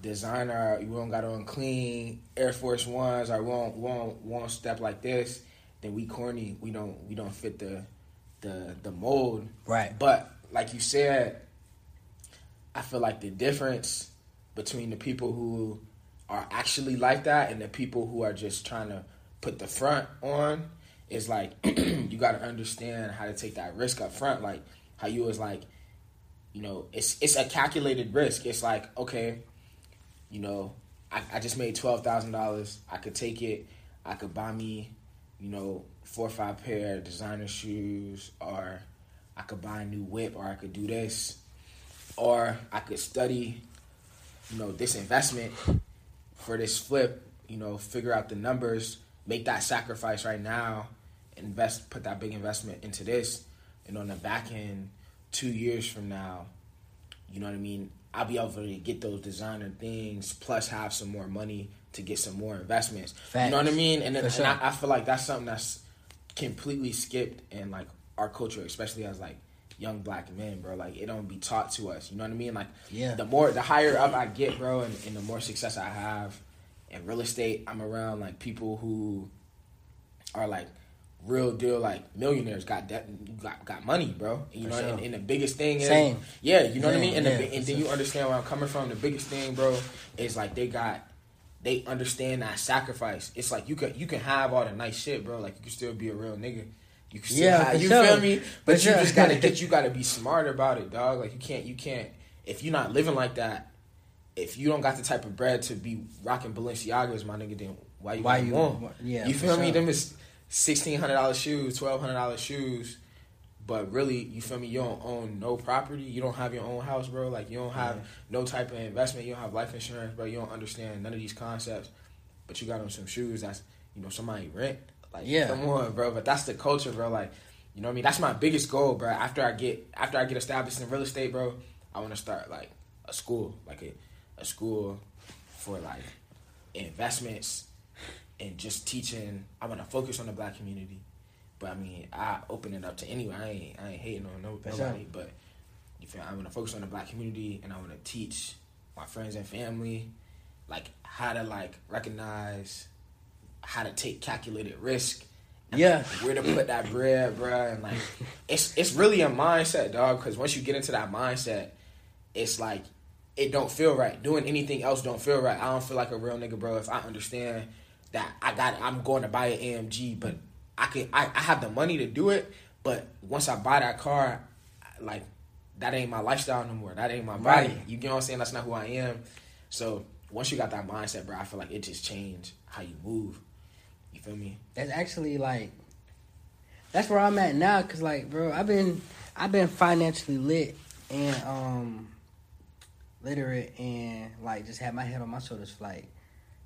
designer, we don't got on clean Air Force Ones, or we won't won't won't step like this. Then we corny. We don't we don't fit the the the mold. right. But like you said, I feel like the difference between the people who are actually like that and the people who are just trying to put the front on is like you got to understand how to take that risk up front. Like how you was like, you know, it's it's a calculated risk. It's like okay, you know, I, I just made twelve thousand dollars. I could take it. I could buy me, you know, four or five pair of designer shoes, or I could buy a new whip, or I could do this, or I could study, you know, this investment for this flip. You know, figure out the numbers, make that sacrifice right now, invest, put that big investment into this, and on the back end, two years from now, you know what I mean? I'll be able to get those designer things, plus have some more money to get some more investments. You know what I mean? And, then, For and sure. I, I feel like that's something that's completely skipped in like our culture, especially as like young black men, bro. Like it don't be taught to us. You know what I mean? Like Yeah. the more the higher up I get, bro, and, and the more success I have in real estate, I'm around like people who are like real deal like millionaires got that got got money, bro. You For know, sure. and, and the biggest thing is Same. yeah, you know what I mean. And, yeah, bi- and then you understand where I'm coming from. The biggest thing, bro, is like they got they understand that sacrifice. It's like you can you can have all the nice shit, bro. Like you can still be a real nigga. You can still Yeah, have, you sure. feel me? But For you sure. just gotta get you gotta be smart about it, dog. Like you can't you can't if you're not living like that, if you don't got the type of bread to be rocking Balenciagas, my nigga, then why you Why you- one? yeah, you feel me? Them is sixteen hundred dollars shoes, twelve hundred dollars shoes. But really, you feel me? You don't own no property. You don't have your own house, bro. Like you don't have no type of investment. You don't have life insurance, bro. You don't understand none of these concepts. But you got on some shoes that's you know somebody rent. Like Yeah. come on, bro. But that's the culture, bro. Like you know what I mean? That's my biggest goal, bro. After I get after I get established in real estate, bro, I want to start like a school, like a a school for like investments and just teaching. I want to focus on the black community, but I mean, I open it up to anyone. I ain't I ain't hating on no, nobody, but you feel I want to focus on the black community and I want to teach my friends and family like how to like recognize how to take calculated risk. Yeah. like, where to put that bread, bruh, and like it's it's really a mindset, dog. Because once you get into that mindset, it's like it don't feel right. Doing anything else don't feel right. I don't feel like a real nigga, bro. If I understand that I got, I'm going to buy an AMG, but I can, I, I have the money to do it. But once I buy that car, like that ain't my lifestyle no more. That ain't my body. Right. You get what I'm saying? That's not who I am. So once you got that mindset, bro, I feel like it just changed how you move. You feel me? That's actually like that's where I'm at now. Cause like, bro, I've been I've been financially lit and um literate and like just had my head on my shoulders for like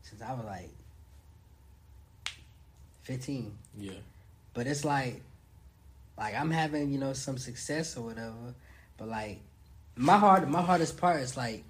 since I was like fifteen. Yeah. But it's like like I'm having you know some success or whatever. But like my hard my hardest part is like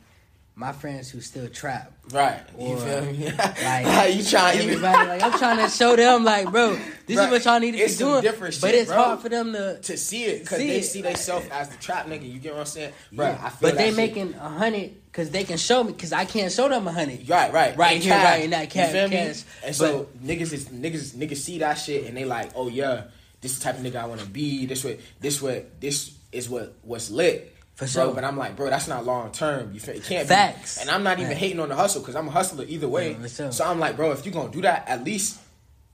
my friends who still trap. Right. You Or, feel me? like, you trying? Everybody like I'm trying to show them like, bro, this Right. is what y'all need to It's be doing. different shit, but it's bro. hard for them to. to see it because they it. see themselves as the trap nigga. You get what I'm saying, I feel but they shit. making a hundred because they can show me because I can't show them a hundred. right, right, Right In here, cash. right in that You cash- feel me? cash. And so niggas is niggas niggas see that shit and they like, oh yeah, this is the type of nigga I want to be. This what this what this is what what's lit. For bro, sure. but I'm like, bro, that's not long term. You feel it can't Facts. be. And I'm not even hating on the hustle because I'm a hustler either way. Yeah, sure. So I'm like, bro, if you're gonna do that, at least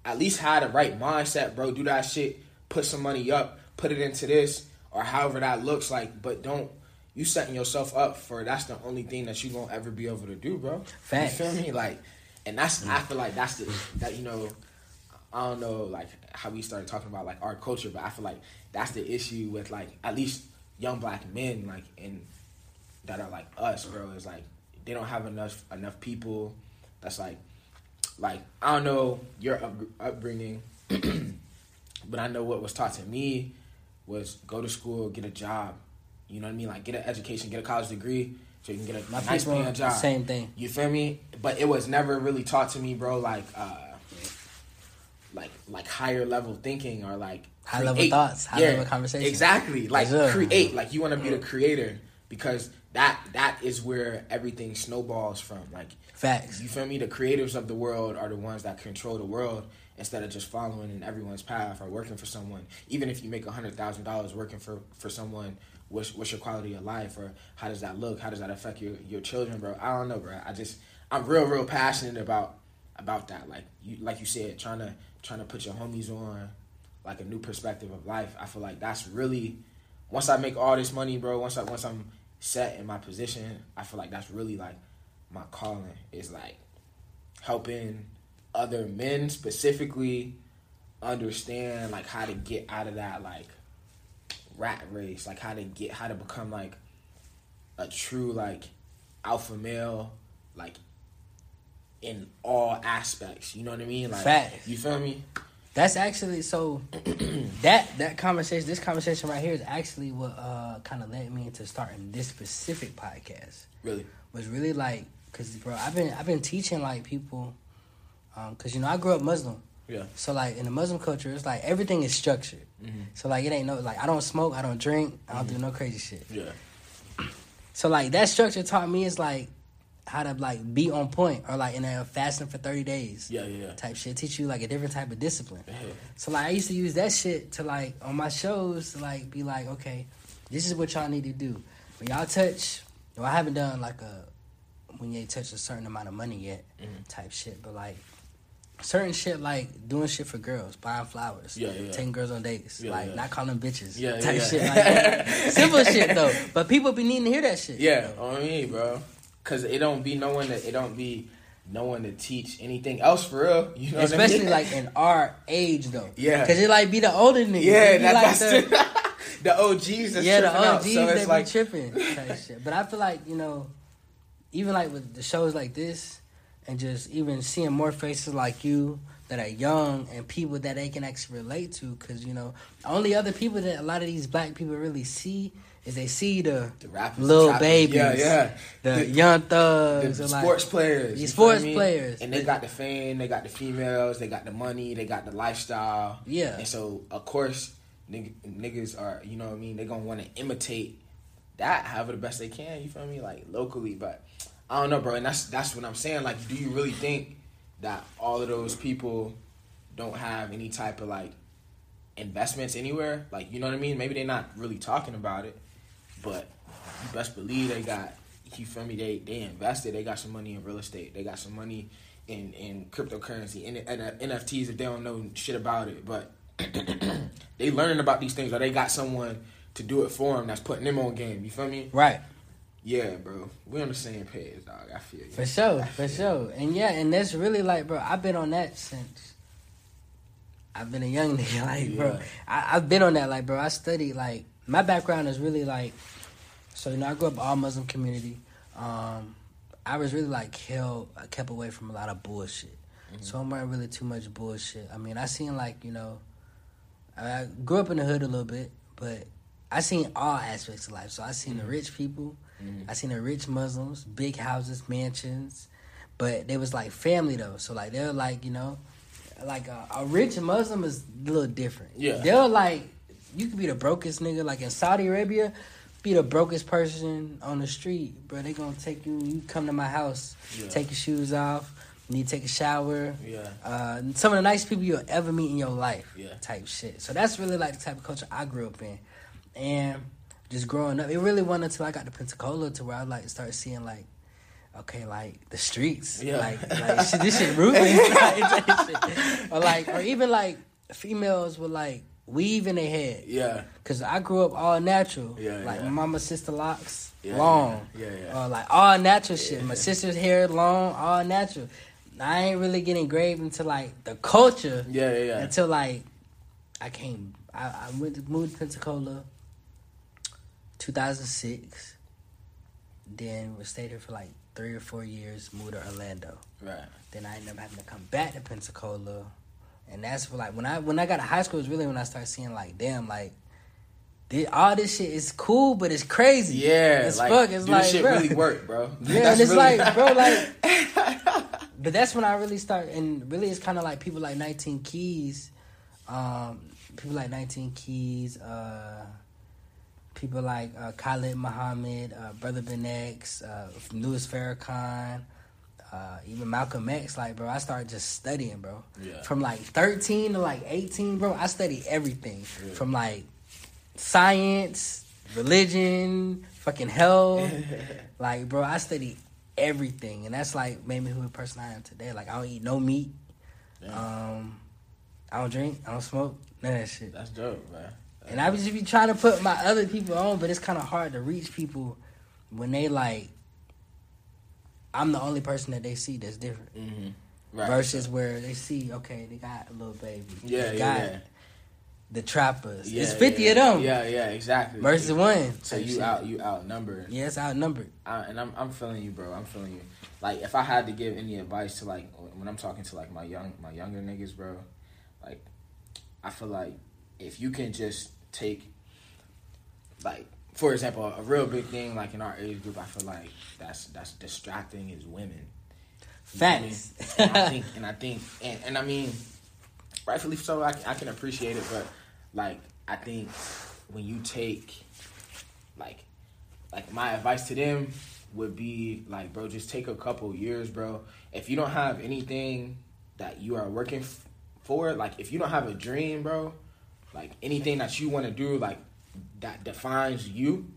at least have the right mindset, bro. Do that shit. Put some money up. Put it into this or however that looks like. But don't you setting yourself up for that's the only thing that you're gonna ever be able to do, bro. Facts. You feel me? Like, and that's I mm. feel like that's the that you know. I don't know like how we started talking about like our culture, but I feel like that's the issue with like at least young black men like and that are like us, bro. Is like they don't have enough enough people that's like like I don't know your up, upbringing, but I know what was taught to me was go to school, get a job. You know what I mean? Like get an education, get a college degree, so you can get a My nice people, paying job. same thing. You feel me? But it was never really taught to me, bro. Like, uh, like, like higher level thinking or like High level create- thoughts, high level conversation. Exactly. Like create. Like you want to be the creator because that that is where everything snowballs from. Like Facts. you feel me? The creators of the world are the ones that control the world instead of just following in everyone's path or working for someone. Even if you make a hundred thousand dollars working for for someone, what's what's your quality of life or how does that look? How does that affect your your children, bro? I don't know, bro. I just I'm real real passionate about about that. Like you like you said, trying to trying to put your homies on like a new perspective of life. I feel like that's really once I make all this money, bro. Once I once I'm set in my position, I feel like that's really like my calling is like helping other men specifically understand like how to get out of that like rat race, like how to get how to become like a true like alpha male, like in all aspects. You know what I mean? Like you feel me? That's actually so. that that conversation, this conversation right here, is actually what uh kind of led me into starting this specific podcast. Really? Was really like, cause bro, I've been I've been teaching like people, um, cause you know I grew up Muslim. Yeah. So like in the Muslim culture, it's like everything is structured. So like it ain't no like I don't smoke, I don't drink, I don't do no crazy shit. Yeah. So like that structure taught me is like how to like be on point or like in a fasting for thirty days. Yeah, yeah, yeah. Type shit teach you like a different type of discipline. Yeah. So like I used to use that shit to like on my shows to like be like, okay, this is what y'all need to do. When y'all touch, well, I haven't done like a when you ain't touch a certain amount of money yet Mhm. type shit, but like certain shit like doing shit for girls, buying flowers, Yeah, yeah. taking girls on dates, Yeah, like not calling them bitches, Yeah, type yeah, shit like simple shit though. But people be needing to hear that shit. Yeah, on me, bro. Cause it don't be no one that it don't be no one to teach anything else for real. You know, especially I mean? like in our age though. Yeah. because it like be the older niggas. yeah, that, like that's the, the, OGs. Yeah, the. OGs So that it's be like tripping type shit. But I feel like you know, even like with the shows like this, and just even seeing more faces like you that are young and people that they can actually relate to, because you know, only other people that a lot of these black people really see is they see the the rappers, little the babies, Yeah, yeah. the, The- young the thugs, or like, sports players, these you feel sports me? players. and they got the fame, they got the females, they got the money, they got the lifestyle. Yeah. and so of course, nigg- niggas are, you know what I mean? They gonna want to imitate that, however the best they can. You feel me? Like locally, but I don't know, bro. And that's that's what I'm saying. Like, do you really think that all of those people don't have any type of like investments anywhere? Like, you know what I mean? Maybe they're not really talking about it, but you best believe they got you feel me? They they invested. They got some money in real estate. They got some money in in cryptocurrency and, and uh, nfts if they don't know shit about it. But they learning about these things or they got someone to do it for them that's putting them on game. You feel me? Right. yeah bro. We on the same page dog. I feel you. For sure, for sure. And yeah, and that's really like, bro, I've been on that since I've been a young nigga. Like, bro, I, I've been on that. Like, bro, I studied, like, my background is really like, so, you know, I grew up all Muslim community. Um, I was really like held, kept away from a lot of bullshit. Mm-hmm. So I'm not really too much bullshit. I mean, I seen like, you know, I grew up in the hood a little bit, but I seen all aspects of life. So I seen the mm-hmm. rich people, mm-hmm. I seen the rich Muslims, big houses, mansions, but they was like family though. So like they were like you know, like a, a rich Muslim is a little different. Yeah. they're like you could be the brokest nigga. Like in Saudi Arabia, be the brokest person on the street, bro. They gonna take you. You come to my house, Yeah. take your shoes off. You need to take a shower. yeah Uh, some of the nicest people you'll ever meet in your life. Yeah. Type shit. So that's really like the type of culture I grew up in, and just growing up, it really wasn't until I got to Pensacola to where I like start seeing like, okay, like the streets, Yeah. like like shit, this shit ruthless, like, or like or even like females with like weave in their head. yeah Cause I grew up all natural. Yeah, like yeah. my mama's sister locks, Yeah, long. yeah, yeah, yeah. Or like all natural shit. My sister's hair long, all natural. I ain't really get engraved into like the culture yeah yeah yeah until like I came. I, I went to moved to Pensacola, two thousand six. Then we stayed here for like three or four years. Moved to Orlando. right Then I ended up having to come back to Pensacola, and that's for like when I when I got to high school is really when I started seeing like damn like. thi- all this shit is cool, but it's crazy. yeah it's like, fuck. It's like, this shit bro. really work bro Yeah, That's and it's really- like, bro, like, but that's when I really start, and really, it's kind of like people like 19 Keys, um, people like 19 Keys, uh, people like uh, Khalid Muhammad, uh, Brother Ben X, uh, Louis Farrakhan, uh, even Malcolm X. Like, bro, I started just studying, bro. Yeah. From like 13 to like 18, bro, I studied everything Yeah. from like science, religion, fucking health. Like, bro, I study everything, and that's like made me who the person I am today. Like, I don't eat no meat. Um, I don't drink. I don't smoke. None of that shit. that's dope man And I was just be trying to put my other people on, but it's kind of hard to reach people when they like. I'm the only person that they see that's different. mm-hmm. right Versus where they see, okay, they got a little baby. yeah they yeah got yeah the trappers. Yeah, it's 50 yeah, of them. Yeah, yeah, exactly. Versus one. So you out, you outnumbered. Yeah, it's outnumbered. I, and I'm, I'm feeling you, bro. I'm feeling you. Like, if I had to give any advice to like when I'm talking to like my young, my younger niggas, bro, like, I feel like if you can just take, like, for example, a real big thing like in our age group, I feel like that's that's distracting is women. You know I mean? And I think, and I think, and, and I mean, rightfully so. I, can- I can appreciate it, but like, I think when you take, like, like my advice to them would be like, bro, just take a couple years, bro. If you don't have anything that you are working f- for, like, if you don't have a dream, bro, like anything that you want to do, like that defines you,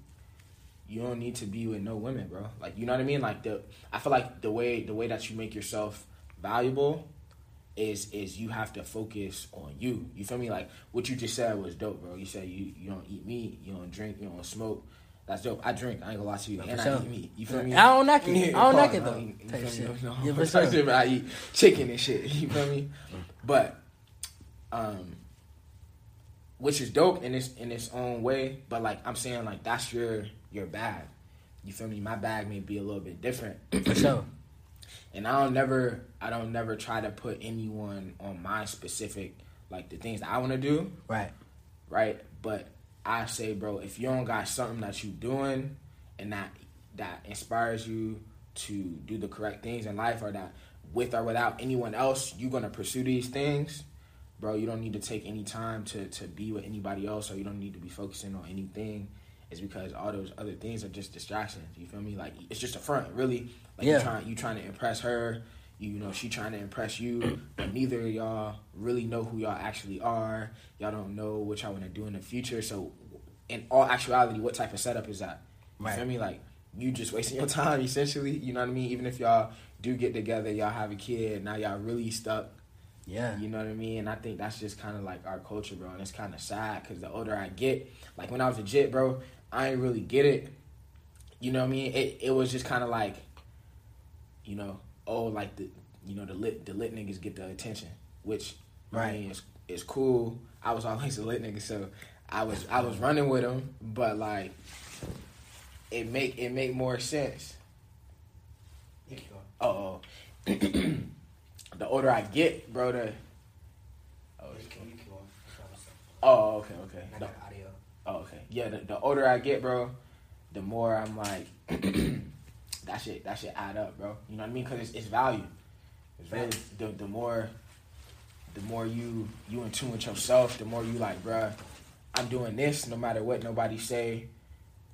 you don't need to be with no women, bro. Like you know what I mean? Like the I feel like the way the way that you make yourself valuable is is you have to focus on you. You feel me? Like what you just said was dope, bro. You said you you don't eat meat, you don't drink, you don't smoke. That's dope. I drink. I ain't gonna lie to you, and sure. I eat meat. You feel me? I don't knock it. I don't knock it No, though. you- you Type feel shit. me? No, Yeah, for sure. I eat chicken and shit. You feel me? But, um, which is dope in its in its own way. But like I'm saying, like that's your your bag. You feel me? My bag may be a little bit different. For sure. and I don't never I don't never try to put anyone on my specific like the things that I want to do, Right. right? But I say, bro, if you don't got something that you doing and that that inspires you to do the correct things in life, or that with or without anyone else, you're gonna pursue these things, bro. You don't need to take any time to to be with anybody else, or you don't need to be focusing on anything. It's because all those other things are just distractions. You feel me? Like it's just a front, really. Like Yeah. you trying you trying to impress her. You know she trying to impress you, but neither of y'all really know who y'all actually are. Y'all don't know what y'all want to do in the future. So, in all actuality, what type of setup is that? You Right. feel me? Like you just wasting your time essentially. You know what I mean? Even if y'all do get together, y'all have a kid, now y'all really stuck. Yeah. You know what I mean? And I think that's just kind of like our culture, bro. And it's kind of sad because the older I get, like when I was a jit, bro, I ain't really get it. You know what I mean? It it was just kind of like, you know, oh, like the you know the lit the lit niggas get the attention, which I Right. mean is is cool. I was always a lit nigga, so I was I was running with them, but like it make it make more sense. Oh, the older I get, bro, the oh, oh okay okay The- Oh, okay. Yeah, the, the older I get, bro, the more I'm like, that shit, that shit add up, bro. You know what I mean? Because it's, it's value. It's really the, the more, the more you you in tune with yourself, the more you like, bro. I'm doing this, no matter what nobody say.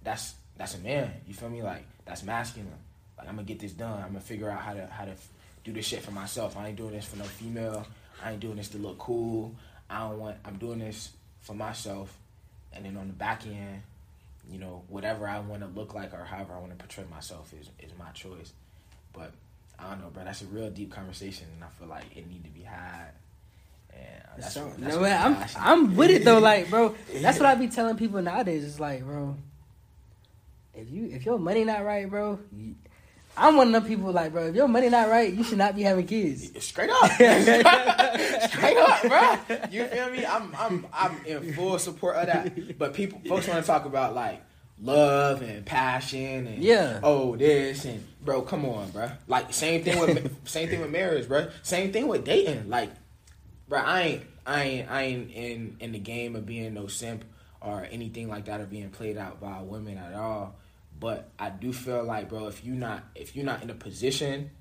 That's that's a man. You feel me? Like that's masculine. Like I'm gonna get this done. I'm gonna figure out how to how to do this shit for myself. I ain't doing this for no female. I ain't doing this to look cool. I don't want. I'm doing this for myself. And then on the back end, you know, whatever I want to look like or however I want to portray myself is is my choice. But I don't know, bro. That's a real deep conversation, and I feel like it need to be had. And that's, So, what- that's know what? I'm I'm with it though, like, bro. That's what I be telling people nowadays. It's like, bro, if you if your money not right, bro, I'm one of them people like, bro, if your money not right, you should not be having kids. Straight up, straight up, bro. You feel me? I'm, I'm, I'm in full support of that. But people, folks want to talk about like love and passion and Yeah. oh this and bro, come on, bro. Like same thing with same thing with marriage, bro. Same thing with dating. Like, bro, I ain't, I ain't, I ain't in in the game of being no simp or anything like that or being played out by women at all. But I do feel like, bro, if you not if you're not in a position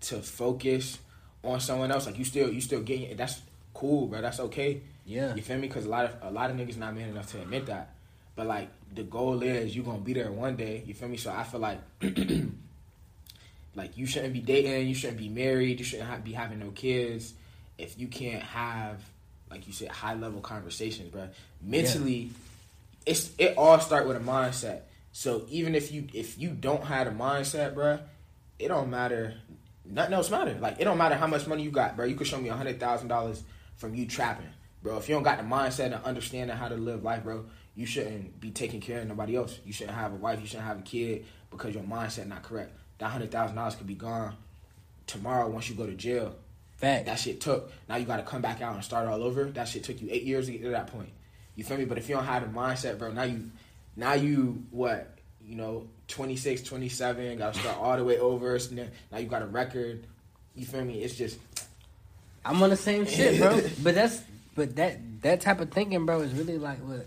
to focus on someone else, like you still you still getting that's cool, bro. That's okay. Yeah. You feel me? Because a lot of a lot of niggas not man enough to admit that. But like the goal is you gonna be there one day. You feel me? So I feel like like you shouldn't be dating, you shouldn't be married, you shouldn't ha- be having no kids if you can't have like you said high level conversations, bro. Mentally, it's it all start with a mindset. So even if you if you don't have a mindset, bro, it don't matter. Nothing else matter. Like it don't matter how much money you got, bro. You could show me a hundred thousand dollars from you trapping, bro. If you don't got the mindset and understanding how to live life, bro, you shouldn't be taking care of nobody else. You shouldn't have a wife. You shouldn't have a kid because your mindset not correct. That hundred thousand dollars could be gone tomorrow once you go to jail. Fact. That shit took. Now you got to come back out and start all over. That shit took you eight years to get to that point. You feel me? But if you don't have the mindset, bro, now you, now you what? You know, 26, 27, got to start all the way over. Now you got a record. You feel me? It's just I'm on the same shit, bro. but that's but that that type of thinking, bro, is really like what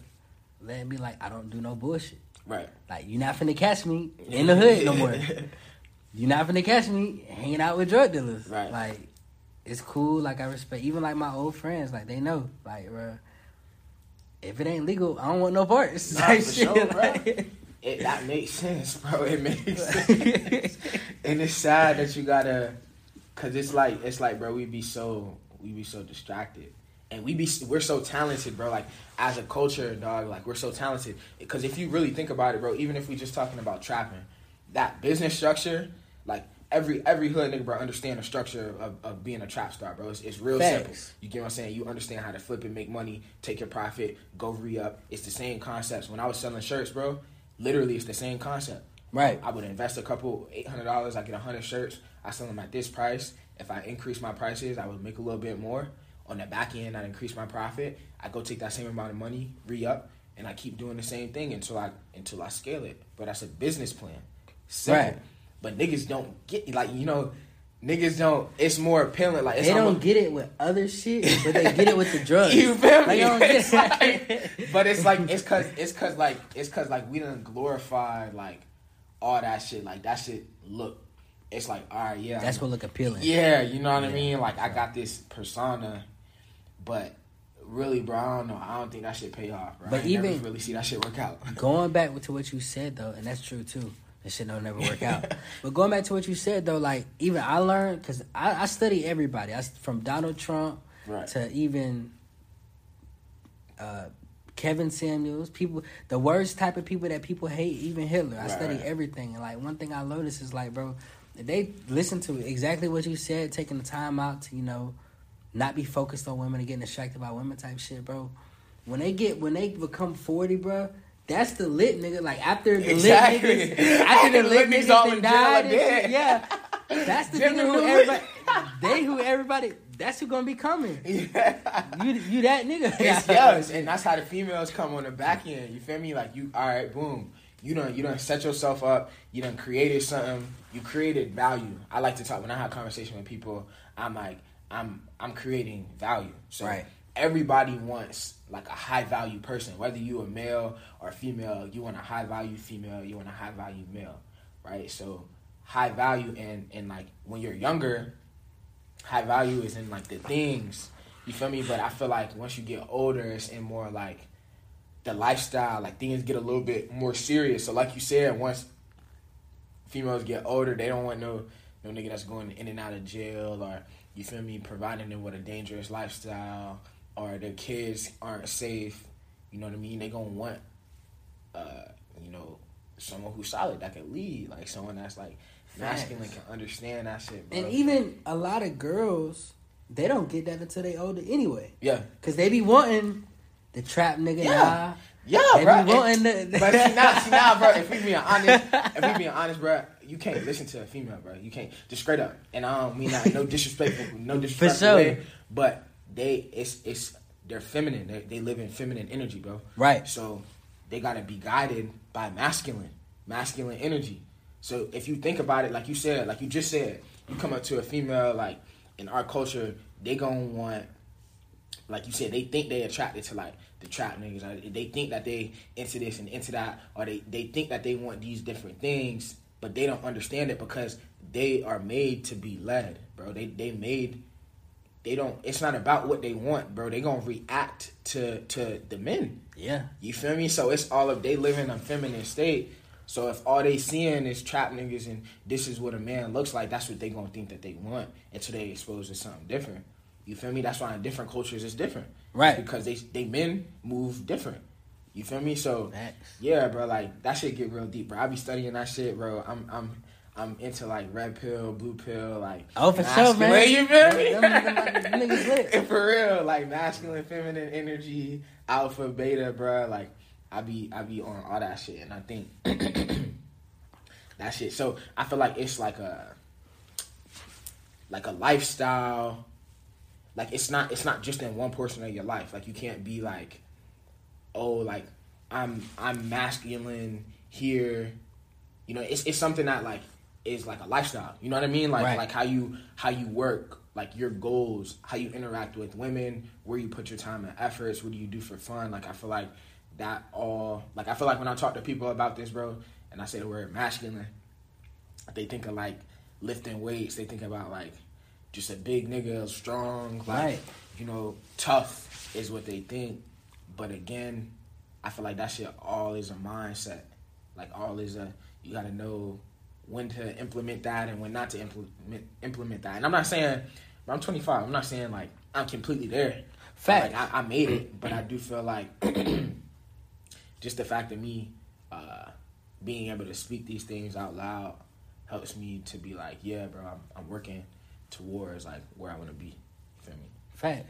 let me like I don't do no bullshit. right. Like you're not finna catch me in the hood no more. you're not finna catch me hanging out with drug dealers. Right. Like it's cool. Like I respect even like my old friends. Like they know. Like bro, if it ain't legal, I don't want no parts. Nah, Like, for shit, sure, bro. like- It that makes sense, bro. It makes sense. and it's sad that you gotta, cause it's like it's like, bro, we be so we be so distracted, and we be we're so talented, bro. Like as a culture, dog, like we're so talented. Because if you really think about it, bro, even if we just talking about trapping, that business structure, like every every hood nigga, bro, understand the structure of, of being a trap star, bro. It's, it's real simple. You get what I'm saying? You understand how to flip it, make money, take your profit, go re up. It's the same concepts. When I was selling shirts, bro, literally it's the same concept. Right. I would invest a couple eight hundred dollars. I get a hundred shirts. I sell them at this price. If I increase my prices, I would make a little bit more. On the back end, I increase my profit. I go take that same amount of money, re up, and I keep doing the same thing until I until I scale it. But that's a business plan. Simple. Right. But niggas don't get like you know, niggas don't. It's more appealing. Like it's They don't get it with other shit, but they get it with the drugs. You feel Like, me? don't get It's like- but it's like it's cause it's cause like it's cause like we done glorify like all that shit. Like that shit look. It's like all right, yeah. That's I'm- what look appealing. Yeah, you know what I mean. Like I got this persona, but really, bro, I don't know. I don't think that shit pay off. Bro. But I ain't never even- really see that shit work out. Going back to what you said though, and that's true too. That shit don't never work out. but going back to what you said though, like even I learned because I, I study everybody. I from Donald Trump Right. to even uh, Kevin Samuels, people, the worst type of people that people hate, even Hitler. I Right, study right. everything, and like one thing I noticed is like, bro, they listen to exactly what you said, taking the time out to you know not be focused on women and getting distracted by women type shit, bro. When they get when they become forty, bro. That's the lit nigga. Like after the Exactly. lit niggas, after the lit niggas all done in jail died, shit, yeah. That's the nigga who everybody. They who everybody. That's who gonna be coming. Yeah. You you that nigga. It's yes, and that's how the females come on the back end. You feel me? Like you, all right, boom. You done, you done set yourself up. You done created something. You created value. I like to talk when I have conversation with people. I'm like, I'm, I'm creating value. So Right. Everybody wants like a high value person, whether you a male or female. You want a high value female. You want a high value male, right? So high value and and like when you're younger, high value is in like the things. You feel me? But I feel like once you get older, it's in more like the lifestyle. Like things get a little bit more serious. So like you said, once females get older, they don't want no no nigga that's going in and out of jail or you feel me, providing them with a dangerous lifestyle or their kids aren't safe. You know what I mean? They gonna want uh, you know, someone who's solid that can lead, like someone that's like masculine can understand that shit. Bro. And even a lot of girls, they don't get that until they older anyway. yeah, Cause they be wanting the trap nigga. Yeah. Nah. Yeah, They bro. be wanting the- but see now, see now, bro. If we being honest, if we being honest, bro, you can't listen to a female, bro. You can't just straight up. And I don't mean that no disrespectful, no disrespectful sure. way, but they it's it's they're feminine. They, they live in feminine energy, bro. Right. So they gotta be guided by masculine, masculine energy. So if you think about it, like you said, like you just said, you come up to a female, like in our culture, they gonna want like you said, they think they attracted to like the trap niggas. Or they think that they into this and into that, or they they think that they want these different things, but they don't understand it because they are made to be led, bro. They they made. They don't. It's not about what they want, bro. They gonna react to to the men. Yeah. You feel me? So it's all of they live in a feminine state. So if all they seeing is trap niggas and this is what a man looks like, that's what they gonna think that they want until they exposed to something different. You feel me? That's why in different cultures it's different. Right. Because they they men move different. You feel me? So Facts. yeah, bro, like that shit get real deep, bro. I be studying that shit, bro. I'm I'm I'm into like red pill, blue pill, like Oh, for sure, masculine, man. You feel me? Them- them- them niggas lit. For real, like masculine, feminine energy, alpha, beta, bro. Like I be I be on all that shit, and I think that shit. So I feel like it's like a like a lifestyle. Like it's not it's not just in one portion of your life. Like you can't be like, oh, like I'm I'm masculine here. You know, it's it's something that like is like a lifestyle. You know what I mean? Like Right. like how you how you work, like your goals, how you interact with women, where you put your time and efforts, what do you do for fun? Like I feel like that all like I feel like when I talk to people about this, bro, and I say the word masculine, they think of like lifting weights. They think about like just a big nigga, strong, like Right. you know, tough is what they think. But again, I feel like that shit all is a mindset. Like all is a you got to know when to implement that and when not to implement implement that. And I'm not saying, I'm 25. I'm not saying like I'm completely there. Fact. Like I, I made it, but I do feel like just the fact of me uh, being able to speak these things out loud helps me to be like, yeah, bro, I'm, I'm working towards like where I want to be. You feel me? Fact.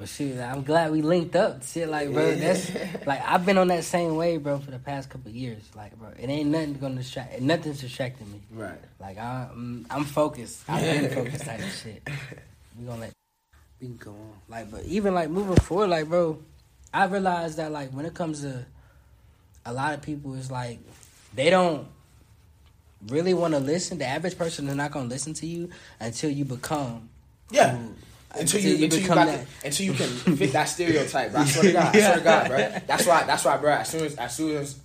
But shit, I'm glad we linked up. Shit, like bro, that's like I've been on that same way, bro, for the past couple years. Like, bro, it ain't nothing gonna distract. Nothing's distracting me. Right. Like I'm, I'm focused. I've been focused type of shit. We gonna let we can go on. Like, but even like moving forward, like, bro, I realized that like when it comes to a lot of people, it's like they don't really want to listen. The average person is not gonna listen to you until you become Yeah. who- Until you, until you, become got that. the, until you can fit that stereotype, bro. I swear to God, I swear to God, bro. That's why, that's why, bro. As soon as, as soon as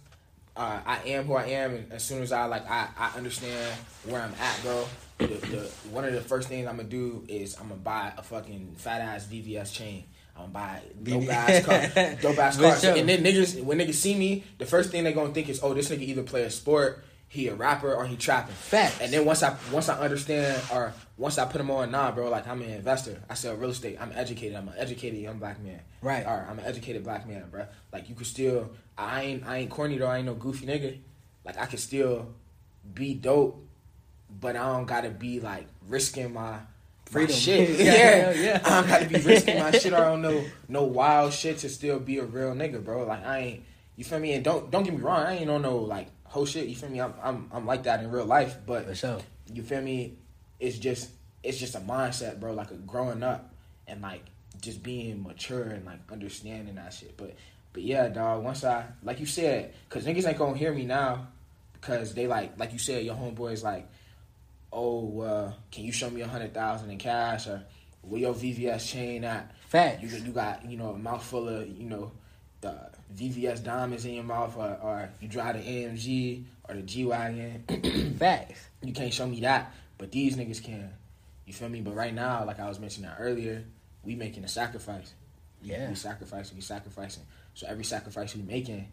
uh, I am who I am, and as soon as I like, I, I understand where I'm at, bro. The, the one of the first things I'm gonna do is I'm gonna buy a fucking fat ass VVS chain. I'm gonna buy dope ass car, dope ass cars. And then niggas, when niggas see me, the first thing they gonna think is, oh, this nigga either play a sport, he a rapper, or he trapping. Facts. And then once I once I understand or once I put them on, nah, bro, like I'm an investor. I sell real estate. I'm educated. I'm an educated young black man. Right. All right. I'm an educated black man, bro. Like you could still. I ain't I ain't corny though. I ain't no goofy nigga. Like I could still be dope, but I don't gotta be like risking my. Freedom. My shit, Yeah, yeah, yeah. I don't gotta be risking my shit. I don't know no wild shit to still be a real nigga, bro. Like I ain't, you feel me? And don't don't get me wrong, I ain't on no like whole shit. You feel me? I'm I'm I'm like that in real life, but For sure. you feel me? It's just it's just a mindset, bro. Like a growing up and like just being mature and like understanding that shit. But but yeah, dog. Once I like you said, because niggas ain't gonna hear me now because they like like you said, your homeboys like, oh, uh, can you show me a hundred thousand in cash or where your VVS chain at? Facts. You you got you know a mouthful of you know the VVS diamonds in your mouth, or, or you drive the AMG or the G wagon. Facts. you can't show me that, but these niggas can. You feel me? But right now, like I was mentioning earlier, we making a sacrifice. Yeah. we sacrificing, we sacrificing. So every sacrifice we making,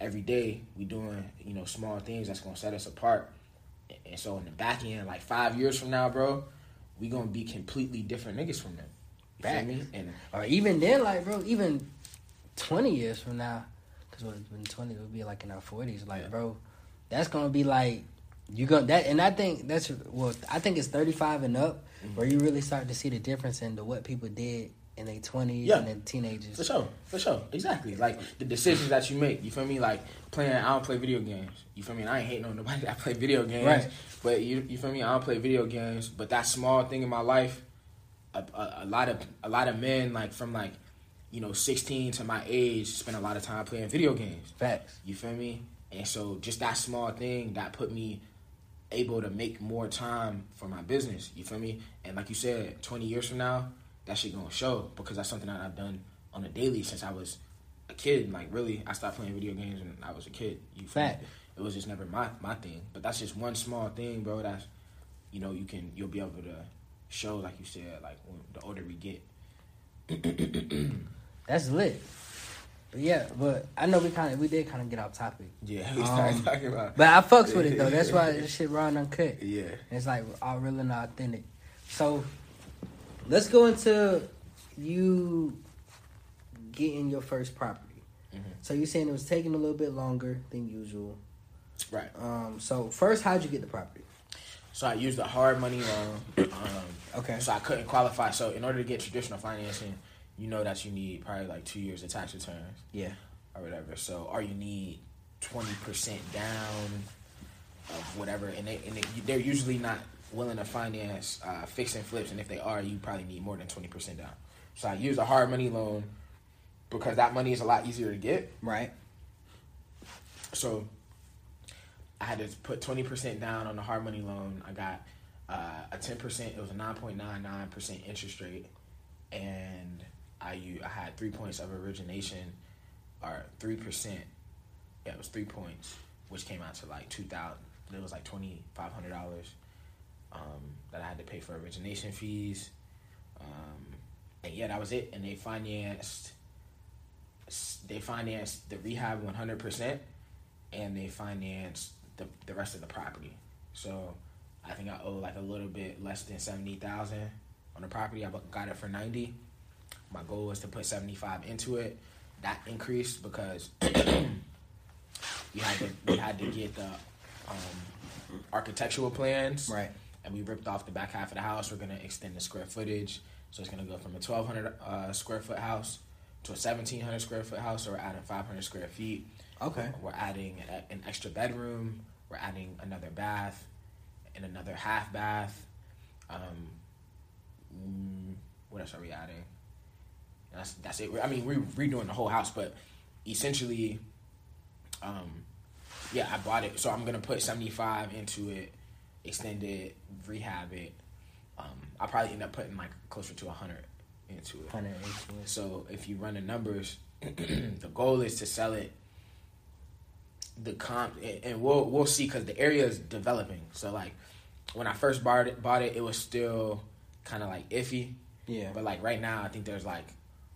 every day we doing you know small things that's gonna set us apart. And so in the back end, like five years from now, bro, we gonna be completely different niggas from them. You feel me? And Or even then, like, bro, even 20 years from now, because when 20, it'll be like in our 40s. Like, Yeah. bro, that's going to be like, you gonna that, and I think that's, well, I think it's 35 and up Mm-hmm. where you really start to see the difference in the what people did in their 20s Yeah. and then teenagers. For sure, for sure, exactly. Like the decisions that you make. You feel me? Like playing. I don't play video games. You feel me? And I ain't hating on nobody that play video games. Right. But you, you feel me? I don't play video games. But that small thing in my life, a, a, a lot of a lot of men like from like, you know, sixteen to my age spend a lot of time playing video games. Facts. You feel me? And so just that small thing that put me able to make more time for my business. You feel me? And like you said, twenty years from now, that shit gonna show because that's something that I've done on a daily since I was a kid. Like really, I stopped playing video games when I was a kid. You feel me? It was just never my my thing. But that's just one small thing, bro. That's you know you can you'll be able to show like you said like the older we get. That's lit. Yeah, but I know we kind of, we did kind of get off topic. Yeah, we started Um, talking about. But I fucks with it though. That's why this shit raw and uncut. Yeah. It's like all real and authentic. So let's go into you getting your first property. Mhm. So you saying it was taking a little bit longer than usual. Right. Um. So first, how'd you get the property? So I used a hard money loan. Um, Okay. So I couldn't qualify. So in order to get traditional financing, you know that you need probably like two years of tax returns Yeah. or whatever. So or you need twenty percent down of whatever, and they and they, they're usually not willing to finance uh, fix and flips, and if they are, you probably need more than twenty percent down. So I use a hard money loan because that money is a lot easier to get. Right. So I had to put twenty percent down on the hard money loan. I got uh, a ten percent. It was a nine point nine nine percent interest rate, and I had three points of origination, or three percent. Yeah, it was three points, which came out to like two thousand. It was like twenty five hundred dollars um, that I had to pay for origination fees, um, and yeah, that was it. And they financed. They financed the rehab one hundred percent and they financed the the rest of the property. So I think I owe like a little bit less than seventy thousand on the property. I got it for ninety. My goal was to put seventy five into it. That increased because we had to we had to get the um, architectural plans Right. and we ripped off the back half of the house. We're gonna extend the square footage. So it's gonna go from a 1,200 uh, square foot house to a 1,700 square foot house. So we're adding 500 square feet. Okay. We're adding a- an extra bedroom. We're adding another bath and another half bath. Um, mm, what else are we adding? That's that's it. I mean, we're redoing the whole house, but essentially, um, yeah, I bought it. So I'm gonna put 75 into it, extend it, rehab it. Um, I'll probably end up putting like closer to 100 into it. 118. So if you run the numbers, the goal is to sell it. The comp and- and we'll we'll see because the area is developing. So like when I first bought it, bought it, it was still kind of like iffy. Yeah. But like right now, I think there's like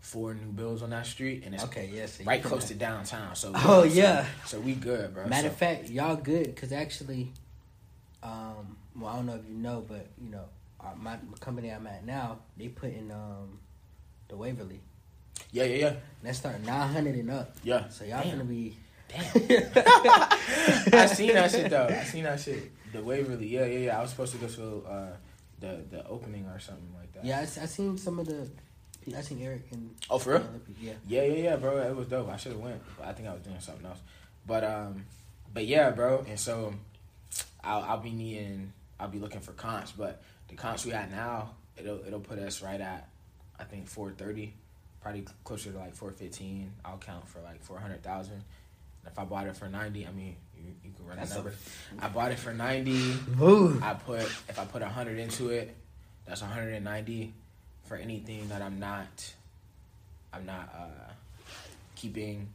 four new builds on that street, and it's Okay, yes. so right close to downtown. So Oh, so- yeah. so we good, bro. Matter So- of fact, y'all good because actually, um, well, I don't know if you know, but you know, our, my company I'm at now, they put in um, the Waverly. yeah, yeah, yeah, That start nine hundred and up. yeah. So y'all Damn. gonna be. Damn. I seen that shit though. I seen that shit. The Waverly, yeah, yeah, yeah. I was supposed to go to uh, the the opening or something like that. Yeah, I seen some of the. I seen Eric and. Oh, for real? Yeah. Yeah, yeah, yeah, bro. It was dope. I should have went, but I think I was doing something else. But um, but yeah, bro. And so I'll I'll be needing I'll be looking for comps, but the comps we at now it'll it'll put us right at I think four thirty, probably closer to like four fifteen. I'll count for like four hundred thousand. If I bought it for ninety, I mean you you can run the a- number. I bought it for ninety. Ooh. I put if I put a hundred into it, that's hundred and ninety for anything that I'm not I'm not uh keeping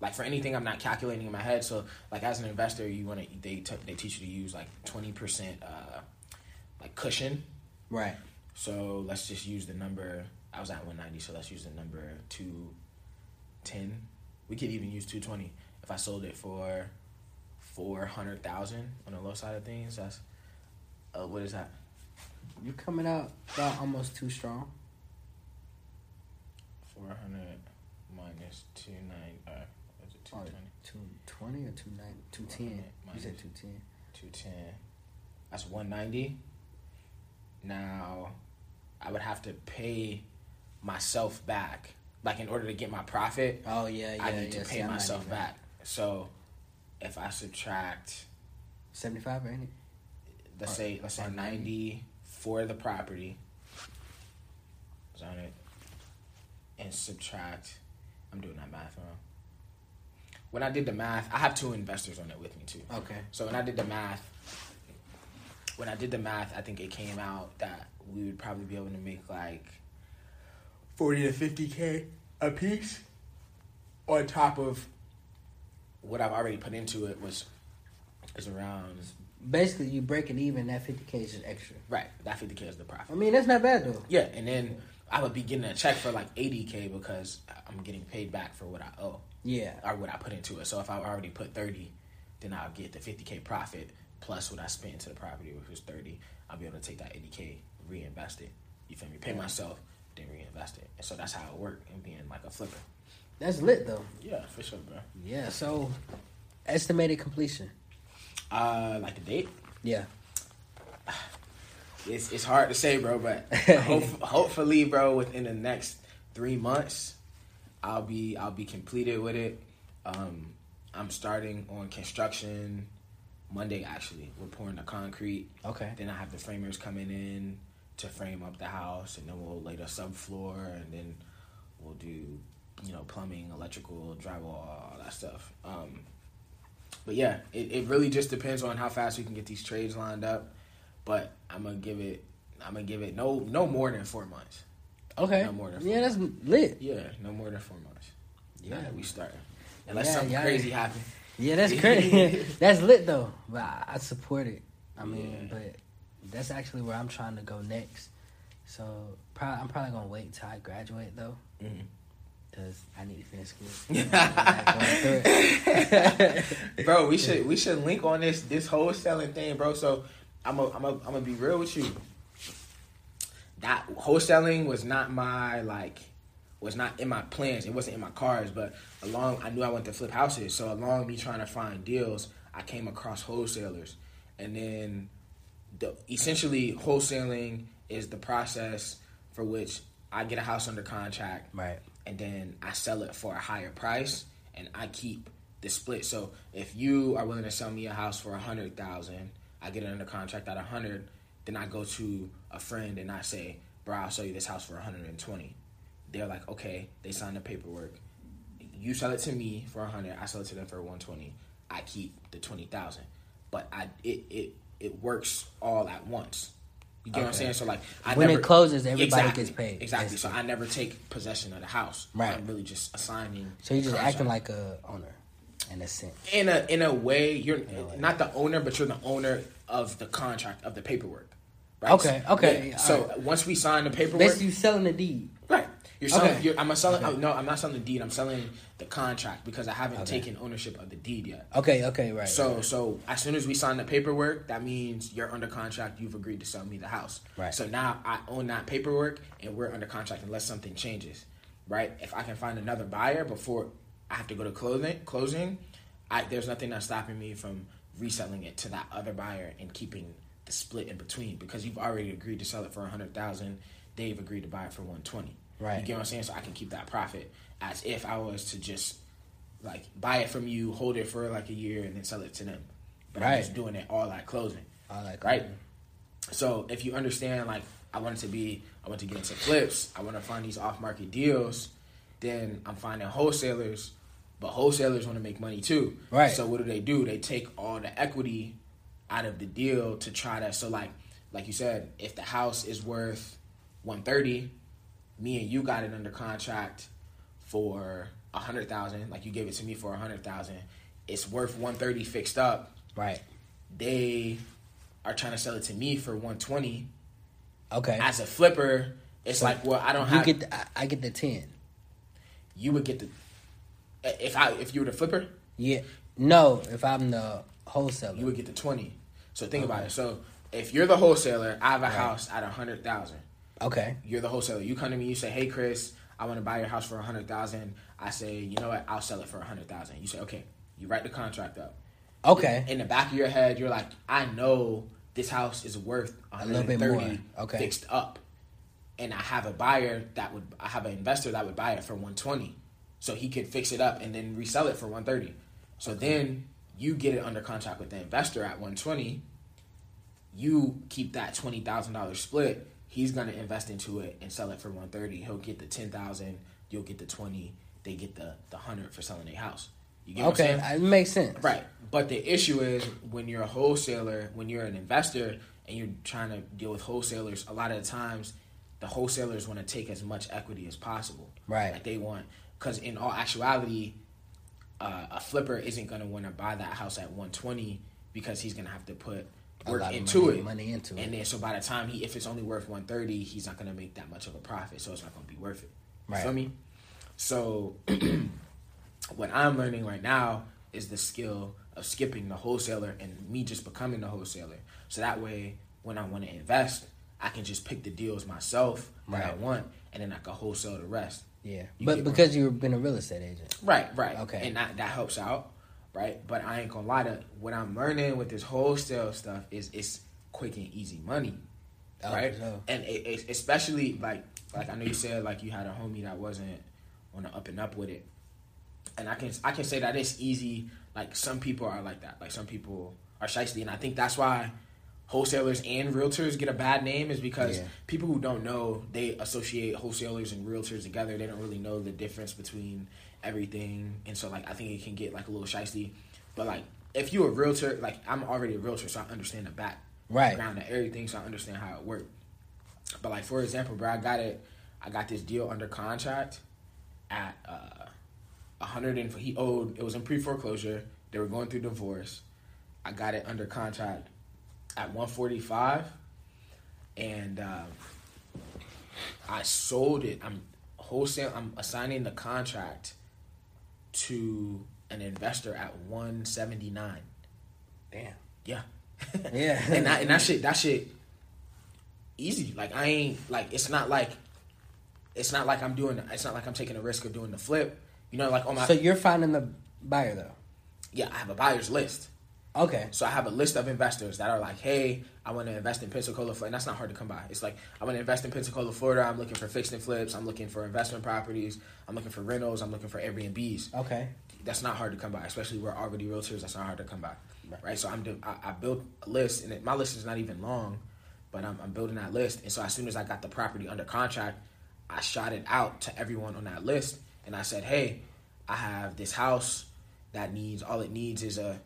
like for anything I'm not calculating in my head. So like as an investor, you want to they t- they teach you to use like twenty percent uh like cushion. Right. So let's just use the number. I was at one ninety, so let's use the number two ten. We could even use two twenty if I sold it for four hundred thousand on the low side of things. That's uh, what is that? You coming out about almost too strong. Four hundred minus two nine. Uh, was it two twenty? two twenty or two nine two ten. You said two ten. Two ten. That's one ninety. Now, I would have to pay myself back. Like in order to get my profit, Oh yeah, yeah. I need yeah. to pay I'm myself back. So, if I subtract, Seventy five, ain't it? let's Or- say let's say 90. ninety for the property, on it, and subtract. I'm doing that math wrong. When I did the math, I have two investors on it with me too. Okay. So when I did the math, when I did the math, I think it came out that we would probably be able to make like forty to fifty k a piece, on top of what I've already put into it was is around Basically, you breaking even. That fifty k is just extra. right. That fifty k is the profit. I mean, that's not bad though. Yeah, and then I would be getting a check for like eighty k because I'm getting paid back for what I owe Yeah. or what I put into it. So if I already put thirty, then I'll get the fifty k profit plus what I spent into the property, which was thirty. I'll be able to take that eighty k, reinvest it. You feel me? Pay myself, then reinvest it. And so that's how it worked and being like a flipper. That's lit though. Yeah, for sure, bro. Yeah. So, estimated completion. Uh, like the date. Yeah. It's it's hard to say, bro, but hope, hopefully, bro, within the next three months, I'll be I'll be completed with it. Um, I'm starting on construction Monday. Actually, we're pouring the concrete. Okay. Then I have the framers coming in to frame up the house, and then we'll lay the subfloor, and then we'll do you know plumbing, electrical, drywall, all that stuff. Um, but yeah, it, it really just depends on how fast we can get these trades lined up. But I'm gonna give it. I'm gonna give it no no more than four months. Okay. No more than yeah, four that's lit. Yeah, no more than four months. Yeah. Yeah, we starting. Unless Yeah, something yeah. crazy happen. Yeah, that's crazy. that's lit though. But I, I support it. I mean, but that's actually where I'm trying to go next. So probably, I'm probably gonna wait till I graduate though, Mhm. Because I need to finish school. You know, I'm not going through it. bro, we should we should link on this this wholesaling thing, bro. So I'm a, I'm a, I'm gonna be real with you. That wholesaling was not my like was not in my plans. It wasn't in my cards, but along I knew I wanted to flip houses. So along me trying to find deals, I came across wholesalers, and then the essentially wholesaling is the process for which I get a house under contract, Right. And then I sell it for a higher price, and I keep the split. So if you are willing to sell me a house for a hundred thousand, I get it under contract at a hundred. Then I go to a friend and I say, "Bro, I'll sell you this house for 120." They're like, "Okay." They sign the paperwork. You sell it to me for a hundred. I sell it to them for 120. I keep the twenty thousand, but I it it it works all at once. You get what I'm saying? So like, I When it closes, everybody Exactly, gets paid, Exactly. So. I never take possession of the house. Right. I'm really just assigning. So you're just contract. acting like a owner, in a sense. in a in a way you're not the owner, but you're the owner of the contract of the paperwork. Right? Okay, okay, Yeah. So alright. once we sign the paperwork, Basically, you selling the deed. Right? You're selling. Okay. You're, I'm selling. Okay. oh, no, I'm not selling the deed. I'm selling the contract because I haven't Okay. taken ownership of the deed yet. Okay, okay, right. So so as soon as we sign the paperwork, that means you're under contract. You've agreed to sell me the house. Right. So now I own that paperwork, and we're under contract unless something changes. Right. If I can find another buyer before I have to go to closing, closing, I, there's nothing that's stopping me from reselling it to that other buyer and keeping the split in between because you've already agreed to sell it for a hundred thousand. They've agreed to buy it for one twenty. Right. You get what I'm saying? So I can keep that profit as if I was to just like buy it from you, hold it for like a year, and then sell it to them. But I'm just doing it all at closing, I like right? So if you understand, like I want it to be, I want to get into flips, I want to find these off market deals, then I'm finding wholesalers, but wholesalers want to make money too, Right. So what do they do? They take all the equity out of the deal to try to. So like, like you said, if the house is worth 130, me and you got it under contract for a hundred thousand, like you gave it to me for a hundred thousand, it's worth 130 fixed up. Right. They are trying to sell it to me for 120. Okay. As a flipper, it's So like, well, I don't you have. get the, I, I get the ten. you would get the. If I if you were the flipper, Yeah. No, if I'm the wholesaler. you would get the 20. So think about it. So if you're the wholesaler, I have a house at a hundred thousand. Okay. You're the wholesaler. You come to me, you say, "Hey, Chris, I want to buy your house for a hundred thousand. I say, "You know what? I'll sell it for a hundred thousand. You say, "Okay." You write the contract up. Okay. In the back of your head, you're like, "I know this house is worth A little bit more. Okay. fixed up, and I have a buyer that would, I have an investor that would buy it for one twenty, so he could fix it up and then resell it for one thirty. So then you get it under contract with the investor at one twenty. You keep that twenty thousand dollars split. He's gonna invest into it and sell it for one thirty. He'll get the ten thousand. You'll get the twenty. They get the the hundred for selling a house. You get what I'm Okay. It makes sense. Right. But the issue is when you're a wholesaler, when you're an investor and you're trying to deal with wholesalers, a lot of the times the wholesalers want to take as much equity as possible. Right. Like they want, because in all actuality, uh, a flipper isn't going to want to buy that house at 120 because he's going to have to put work into money- it. money into And it. then so by the time he, if it's only worth 130, he's not going to make that much of a profit. So it's not going to be worth it. You Right. feel me? So what I'm learning right now is the skill of skipping the wholesaler and me just becoming the wholesaler. So that way, when I want to invest, I can just pick the deals myself that I want, and then I can wholesale the rest. Yeah. You but because you've been a real estate agent. Right, right. Okay. And that, that helps out, right? But I ain't gonna lie to what I'm learning with this wholesale stuff is it's quick and easy money. Oh, right? And it, it, especially like like I know you said like you had a homie that wasn't on the up and up with it. And I can I can say that it's easy. Like some people are like that. Like some people are shiesty, and I think that's why wholesalers and realtors get a bad name is because Yeah. people who don't know they associate wholesalers and realtors together. They don't really know the difference between everything, and so like I think it can get like a little shiesty. But like if you're a realtor, like I'm already a realtor, so I understand the back Right. background and everything, so I understand how it works. But like for example, bro, I got it. I got this deal under contract at uh, a hundred and he owed. It was in pre foreclosure. They were going through divorce. I got it under contract at one forty five, and um, I sold it. I'm wholesale. I'm assigning the contract to an investor at one seventy nine. Damn. Yeah. Yeah. and that and that shit that shit easy. Like I ain't like it's not like it's not like I'm doing it's not like I'm taking a risk of doing the flip. You know, like on my So you're finding the buyer though. yeah, I have a buyer's list. Okay. So I have a list of investors that are like, hey, I want to invest in Pensacola, Florida. And that's not hard to come by. It's like, I want to invest in Pensacola, Florida. I'm looking for fixed and flips. I'm looking for investment properties. I'm looking for rentals. I'm looking for Airbnbs. Okay. That's not hard to come by, especially we're already realtors. That's not hard to come by, Right. right? So I'm do- I, I built a list, and it, my list is not even long, but I'm, I'm building that list. And so as soon as I got the property under contract, I shot it out to everyone on that list, and I said, hey, I have this house that needs all it needs is a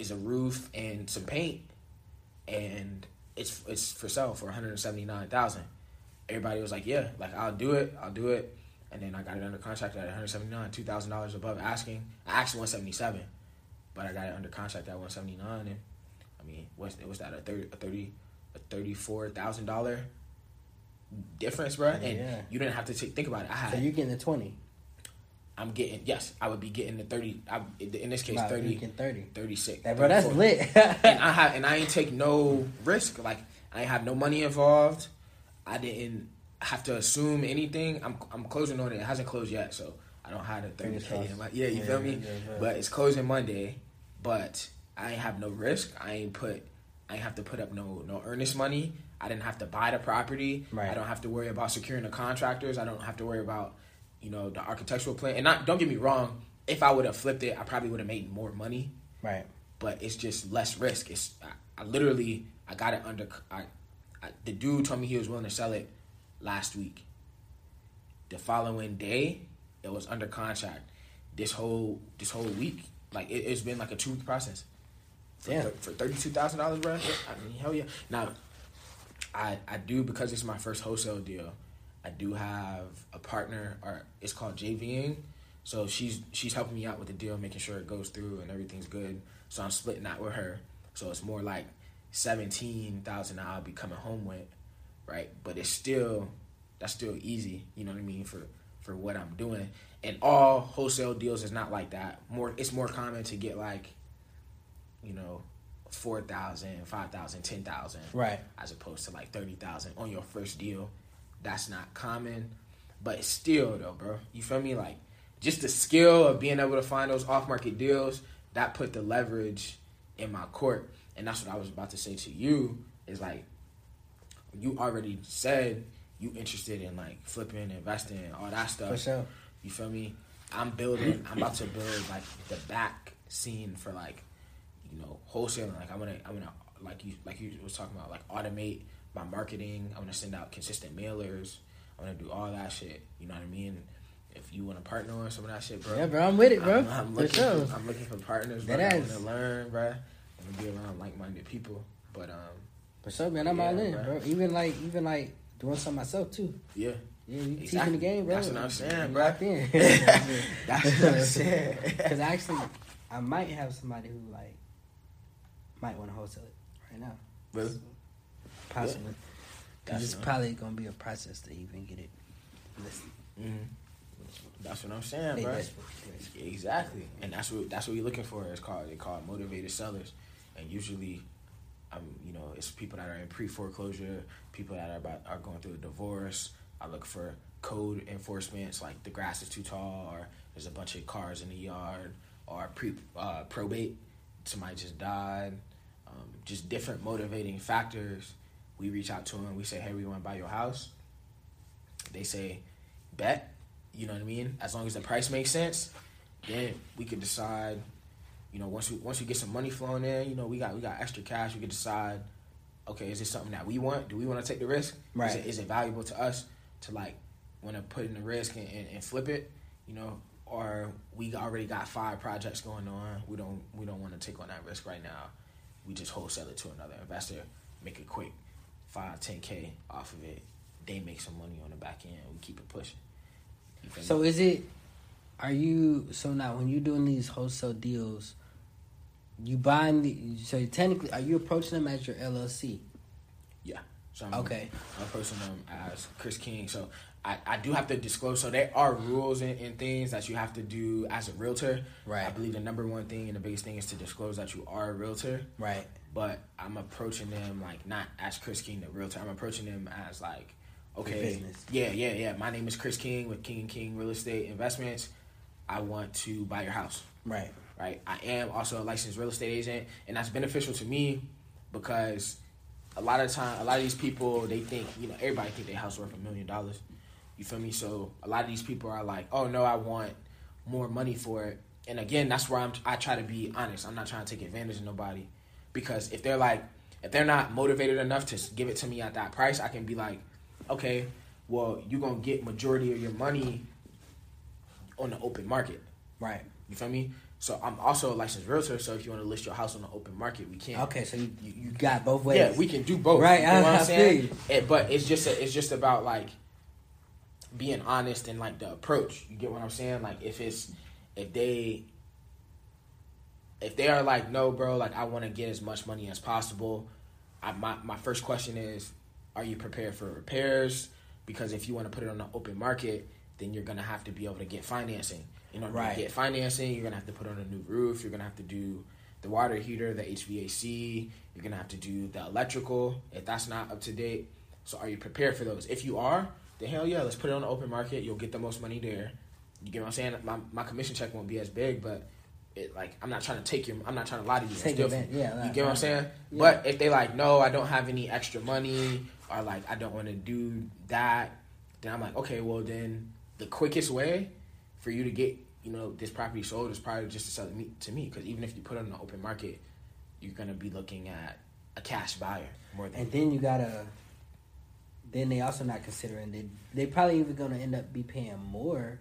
is a roof and some paint, and it's it's for sale for one hundred seventy nine thousand. Everybody was like, yeah, like I'll do it, I'll do it, and then I got it under contract at one hundred seventy nine, two thousand dollars above asking. I asked one seventy seven, but I got it under contract at one seventy nine, and I mean, what's was that a thirty a thirty a thirty four thousand dollar difference, bro? And Yeah. you didn't have to take, think about it. I had So you're getting the twenty. I'm getting yes, I would be getting the thirty. I, in this case, Wow, 30, getting thirty. 36. That, bro, that's 34. lit. and I have and I ain't take no risk. Like I ain't have no money involved. I didn't have to assume anything. I'm I'm closing on it. It hasn't closed yet, so I don't have the thirty k. crossed. in my- Yeah, you Yeah, feel me? yeah, yeah. But it's closing Monday. But I ain't have no risk. I ain't put. I ain't have to put up no no earnest money. I didn't have to buy the property. Right. I don't have to worry about securing the contractors. I don't have to worry about you know the architectural plan. And not don't get me wrong. If I would have flipped it, I probably would have made more money right. but it's just less risk. It's I, I literally I got it under. I, I the dude told me he was willing to sell it last week. The following day, it was under contract. This whole this whole week, like it, it's been like a two week process. For, Damn. for thirty two thousand dollars, bro. I mean, hell yeah. Now, I I do because it's my first wholesale deal. I do have a partner, or it's called JVing. So she's she's helping me out with the deal, making sure it goes through and everything's good. So I'm splitting that with her. So it's more like seventeen thousand I'll be coming home with, right? But it's still that's still easy. You know what I mean for for what I'm doing. And all wholesale deals is not like that. More it's more common to get like, you know, 4,000, 5,000, 10,000 Right. as opposed to like 30,000 on your first deal. That's not common, but still though, bro. You feel me? Like just the skill of being able to find those off-market deals that put the leverage in my court. And that's what I was about to say to you is like you already said you interested in like flipping, investing, all that stuff. For sure. You feel me? I'm building. I'm about to build like the back scene for like, you know, wholesaling. Like I want to. I want to like you like you was talking about like automate my marketing. I'm gonna send out consistent mailers. I'm gonna do all that shit. You know what I mean? If you want to partner on some of that shit, bro. Yeah, bro, I'm with it, bro. I'm, I'm For looking. sure. For, I'm looking for partners. Bro. That I want to learn, bro. I want to be around like-minded people. But um, For sure, man. I'm Yeah, all in, bro. bro. Even like, even like doing something myself too. yeah, Yeah, you teaching the game, bro. That's what I'm saying, bro. locked in. that's what I'm saying. Because actually, I might have somebody who like might want to wholesale it right now. Really? Possibly. Because That's it's probably gonna be a process to even get it listed. Mhm. That's what I'm saying, They bro. desperate, they desperate. Exactly, and that's what that's what you're looking for. It's called they call it motivated sellers, and usually, um, you know, it's people that are in pre foreclosure, people that are about are going through a divorce. I look for code enforcements like the grass is too tall, or there's a bunch of cars in the yard, or pre uh, probate, somebody just died. Um, just different motivating factors. We reach out to them. We say, hey, we want to buy your house. They say, bet. You know what I mean? As long as the price makes sense, then we could decide. You know, once we once we get some money flowing in, you know, we got we got extra cash. We could decide. Okay, is this something that we want? Do we want to take the risk? Right. Is it, is it valuable to us to like want to put in the risk and, and, and flip it? You know, or we already got five projects going on. We don't we don't want to take on that risk right now. We just wholesale it to another investor, make it quick, five ten k off of it. They make some money on the back end. We keep it pushing. Me? So is it? Are you so now when you're doing these wholesale deals? You buying the so technically are you approaching them as your LLC? Yeah. So I'm, Okay. I'm approaching them as Chris King. So I, I do have to disclose. So there are rules and, and things that you have to do as a realtor. Right. I believe the number one thing and the biggest thing is to disclose that you are a realtor. Right. But I'm approaching them like not as Chris King, the realtor. I'm approaching them as like, okay, yeah, yeah, yeah. My name is Chris King with King and King Real Estate Investments. I want to buy your house. Right. right? I am also a licensed real estate agent, and that's beneficial to me because a lot of time, a lot of these people they think you know everybody think their house worth a million dollars. You feel me? So a lot of these people are like, oh no, I want more money for it. And again, that's where I'm. I try to be honest. I'm not trying to take advantage of nobody because if they're like, if they're not motivated enough to give it to me at that price, I can be like, okay, well, you're gonna get majority of your money on the open market. Right. You feel me? So I'm also a licensed realtor. So if you want to list your house on the open market, we can. Okay, so you, you, got both ways. Yeah, we can do both. Right, You know I- what I I'm saying? It- but it's just a, it's just about like being honest and like the approach. You get what I'm saying? Like if it's if they if they are like no, bro, like I want to get as much money as possible. I, my my first question is, are you prepared for repairs? Because if you want to put it on the open market, then you're gonna have to be able to get financing. In order Right. to get financing, you're gonna have to put on a new roof. You're gonna have to do the water heater, the HVAC. You're gonna have to do the electrical if that's not up to date. So are you prepared for those? If you are, then hell yeah, let's put it on the open market. You'll get the most money there. You get what I'm saying? My my commission check won't be as big, but it like I'm not trying to take your I'm not trying to lie to you. Take Still- advantage, yeah, you get what I'm saying? Yeah. But if they like, no, I don't have any extra money, or like I don't want to do that, then I'm like, okay, well then the quickest way for you to get you know this property sold is probably just to sell it me- to me because even if you put it on the open market, you're gonna be looking at a cash buyer more than And then you gotta. Then they also not considering they they probably even gonna end up be paying more,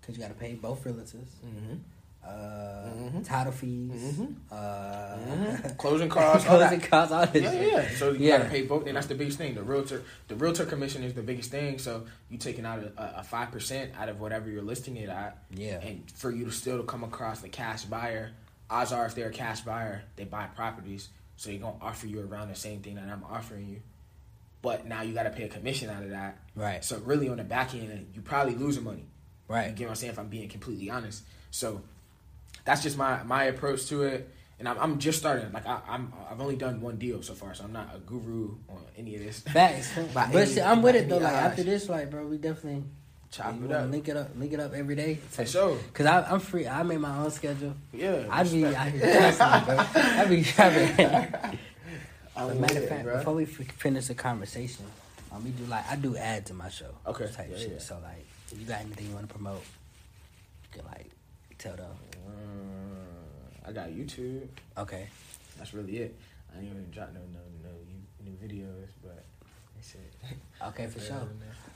because you gotta pay both realtors, Mhm. Uh, Mhm. title fees, Mhm. uh, Mhm. closing costs, closing costs, all this. Yeah, yeah. So you Yeah. gotta pay both, and that's the biggest thing. The realtor, the realtor commission is the biggest thing. So you taking out a five percent out of whatever you're listing it at, Yeah. and for you to still to come across the cash buyer, odds are if they're a cash buyer, they buy properties, so they're gonna offer you around the same thing that I'm offering you. But now you got to pay a commission out of that. Right. So really, on the back end, you probably losing money. Right. You get what I'm saying? If I'm being completely honest, so that's just my my approach to it. And I'm, I'm just starting. Like I, I'm, I've only done one deal so far, so I'm not a guru on any of this. Facts. But any- see, I'm with it though. Like after this, like bro, we definitely Chop it up. Link it up. Link it up every day. For sure. Cause I, I'm free. I made my own schedule. Yeah. I'd be out here constantly, bro. I'd be traveling. But matter of fact, bruh. before we finish the conversation, um, we do like I do ads in my show. Okay, Type yeah, shit. yeah. So like, if you got anything you want to promote, you can like tell them. I got YouTube. Okay. That's really it. I ain't even drop no no no new videos, but that's it. Okay, for sure.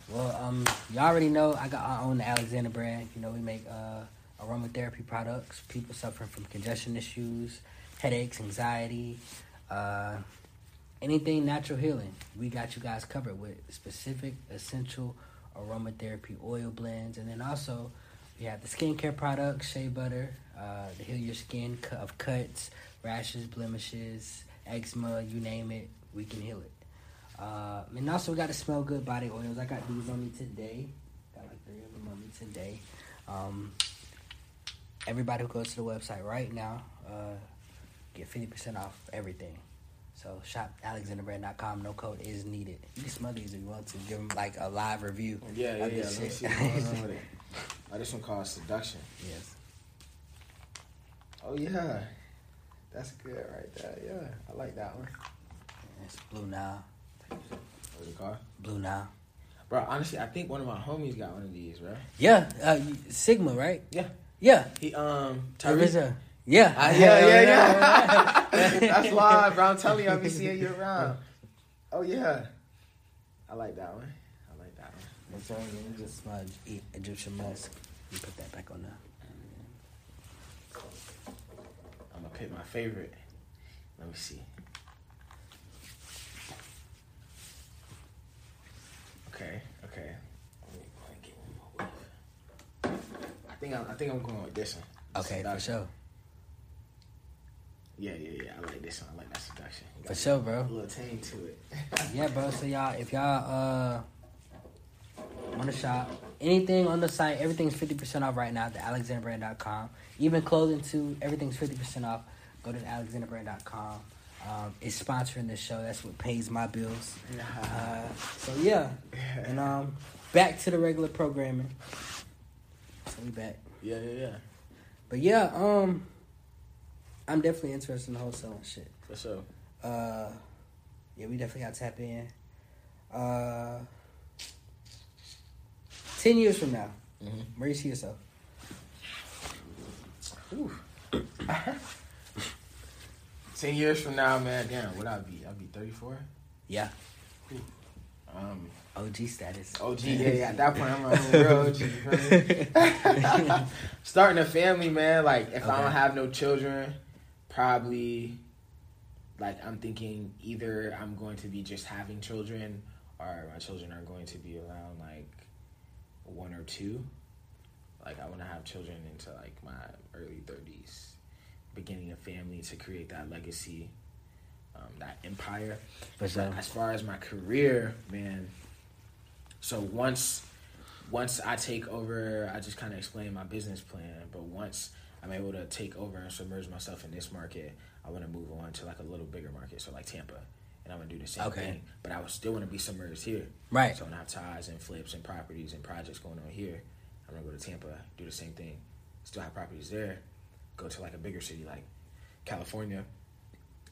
Well, um, y'all already know I got I own the Alexander brand. You know, we make uh aromatherapy products. People suffering from congestion issues, headaches, anxiety, uh, anything natural healing. We got you guys covered with specific essential aromatherapy oil blends, and then also we have the skincare products, shea butter, uh, to heal your skin of cuts, rashes, blemishes, eczema, you name it, we can heal it. Uh, and also we got to smell good body oils. I got these on me today. Got like three of them on me today. Um, everybody who goes to the website right now, uh, get fifty percent off everything. So shop alexanderbrand.com. No code is needed. You can smell these if you want to. Give them like a live review. Yeah, yeah, yeah. Let me see what's going on with it. Oh, this one called Seduction. Yes. Oh yeah, that's good right there. Yeah, I like that one. It's blue now. What's it called? Blue now. Bro, honestly, I think one of my homies got one of these, bro. Yeah. Uh, Sigma, right? Yeah. Yeah. He um Teresa. Yeah. Ah, yeah, yeah, yeah. That's live, bro. I'm telling you, I'll be seeing you around. Oh yeah, I like that one. I like that one. That's all. You just smudge Egyptian musk. You put that back on there. Pick my favorite. Let me see. Okay, okay. Let me go and get one more whiff. I think I'm, I think I'm going with this one. Okay, for sure. Yeah, yeah, yeah. I like this one. I like that seduction. For sure, bro. A little tang to it. Yeah, bro. So y'all, if y'all uh want the shop anything on the site, everything's fifty percent off right now at alexanderbrand.com. Even clothing too, everything's fifty percent off. Go to alexanderbrand.com. Um, it's sponsoring this show. That's what pays my bills. Uh, so yeah, and um, back to the regular programming. So we back. Yeah, yeah, yeah. But yeah, um, I'm definitely interested in the wholesaling shit. For sure. Uh, yeah, we definitely got to tap in. Uh, ten years from now, Mhm. where you see yourself? Ten years from now, man, damn, what I be? I'll be thirty four. Yeah, Um, OG status. OG, yeah, yeah. At that point, I'm a real OG. You feel me? Starting a family, man. Like, if I don't have no children, probably, like, I'm thinking either I'm going to be just having children, or my children are going to be around like one or two. Like, I want to have children into like my early thirties, beginning a family to create that legacy, um, that empire. For sure. As far as my career, man. So once once I take over, I just kind of explain my business plan. But once I'm able to take over and submerge myself in this market, I want to move on to like a little bigger market, so like Tampa, and I'm gonna do the same Okay. thing. But I would still want to be submerged here, Right. So when I have ties and flips and properties and projects going on here, I'm gonna go to Tampa, do the same thing. Still have properties there. Go to like a bigger city like California,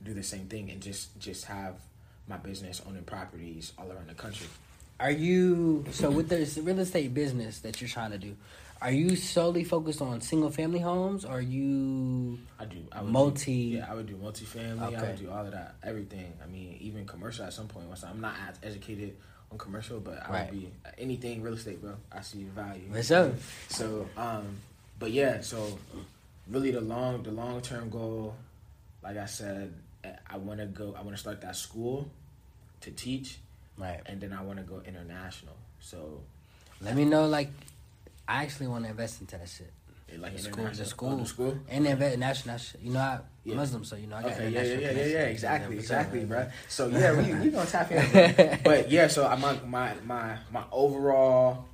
do the same thing, and just just have my business owning properties all around the country. Are you so with this real estate business that you're trying to do? Are you solely focused on single family homes? Or are you I do I would Multi- Do, yeah, I would do multifamily. I Okay. would do all of that, everything. I mean, even commercial at some point. Once I'm not as educated on commercial, but I Right. would be anything real estate, bro. I see the value. For sure. So, um, but yeah, so really the long the long term goal, like I said, I want to go. I want to start that school to teach, right? and then I want to go international. So, Let me know. Like, I actually want to invest into that shit. like The school, the oh, school, the school. and invest national. shit. You know, I Yeah. Muslim, so you know I got Okay, yeah, yeah, yeah, yeah, yeah, exactly, exactly, bro. So yeah, we we gonna tap in, but yeah, so uh, my my my my overall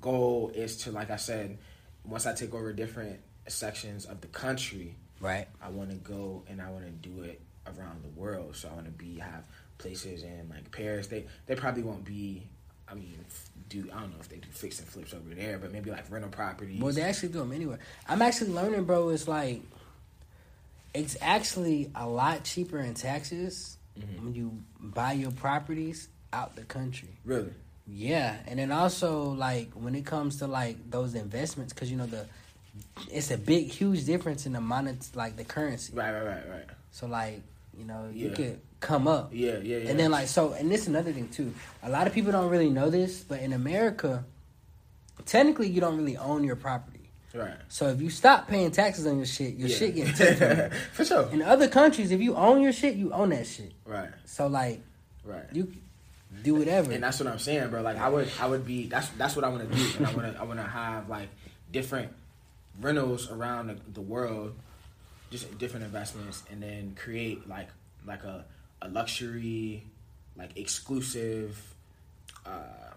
goal is to, like I said, once I take over different sections of the country, Right. I want to go and I want to do it around the world. So I want to be have places in like Paris. They they probably won't be. I mean, do I don't know if they do fix and flips over there, but maybe like rental properties. Well, they actually do them anywhere. I'm actually learning, bro. It's like it's actually a lot cheaper in taxes Mhm. when you buy your properties out the country. really? Yeah, and then also like when it comes to like those investments, because you know the it's a big, huge difference in the monet, like the currency. Right, right, right, right. So like you know you Yeah. could come up, Yeah, yeah, yeah. and then like so, and this is another thing too. A lot of people don't really know this, but in America, technically you don't really own your property. right. So if you stop paying taxes on your shit, your Yeah. shit getting taken for sure. In other countries, if you own your shit, you own that shit. Right, So like right. you do whatever. and that's what I'm saying, bro. Like I would, I would be. That's that's what I want to do, and I want to, I want to have like different rentals around the, the world, just different investments, and then create like like a a luxury, like exclusive, uh,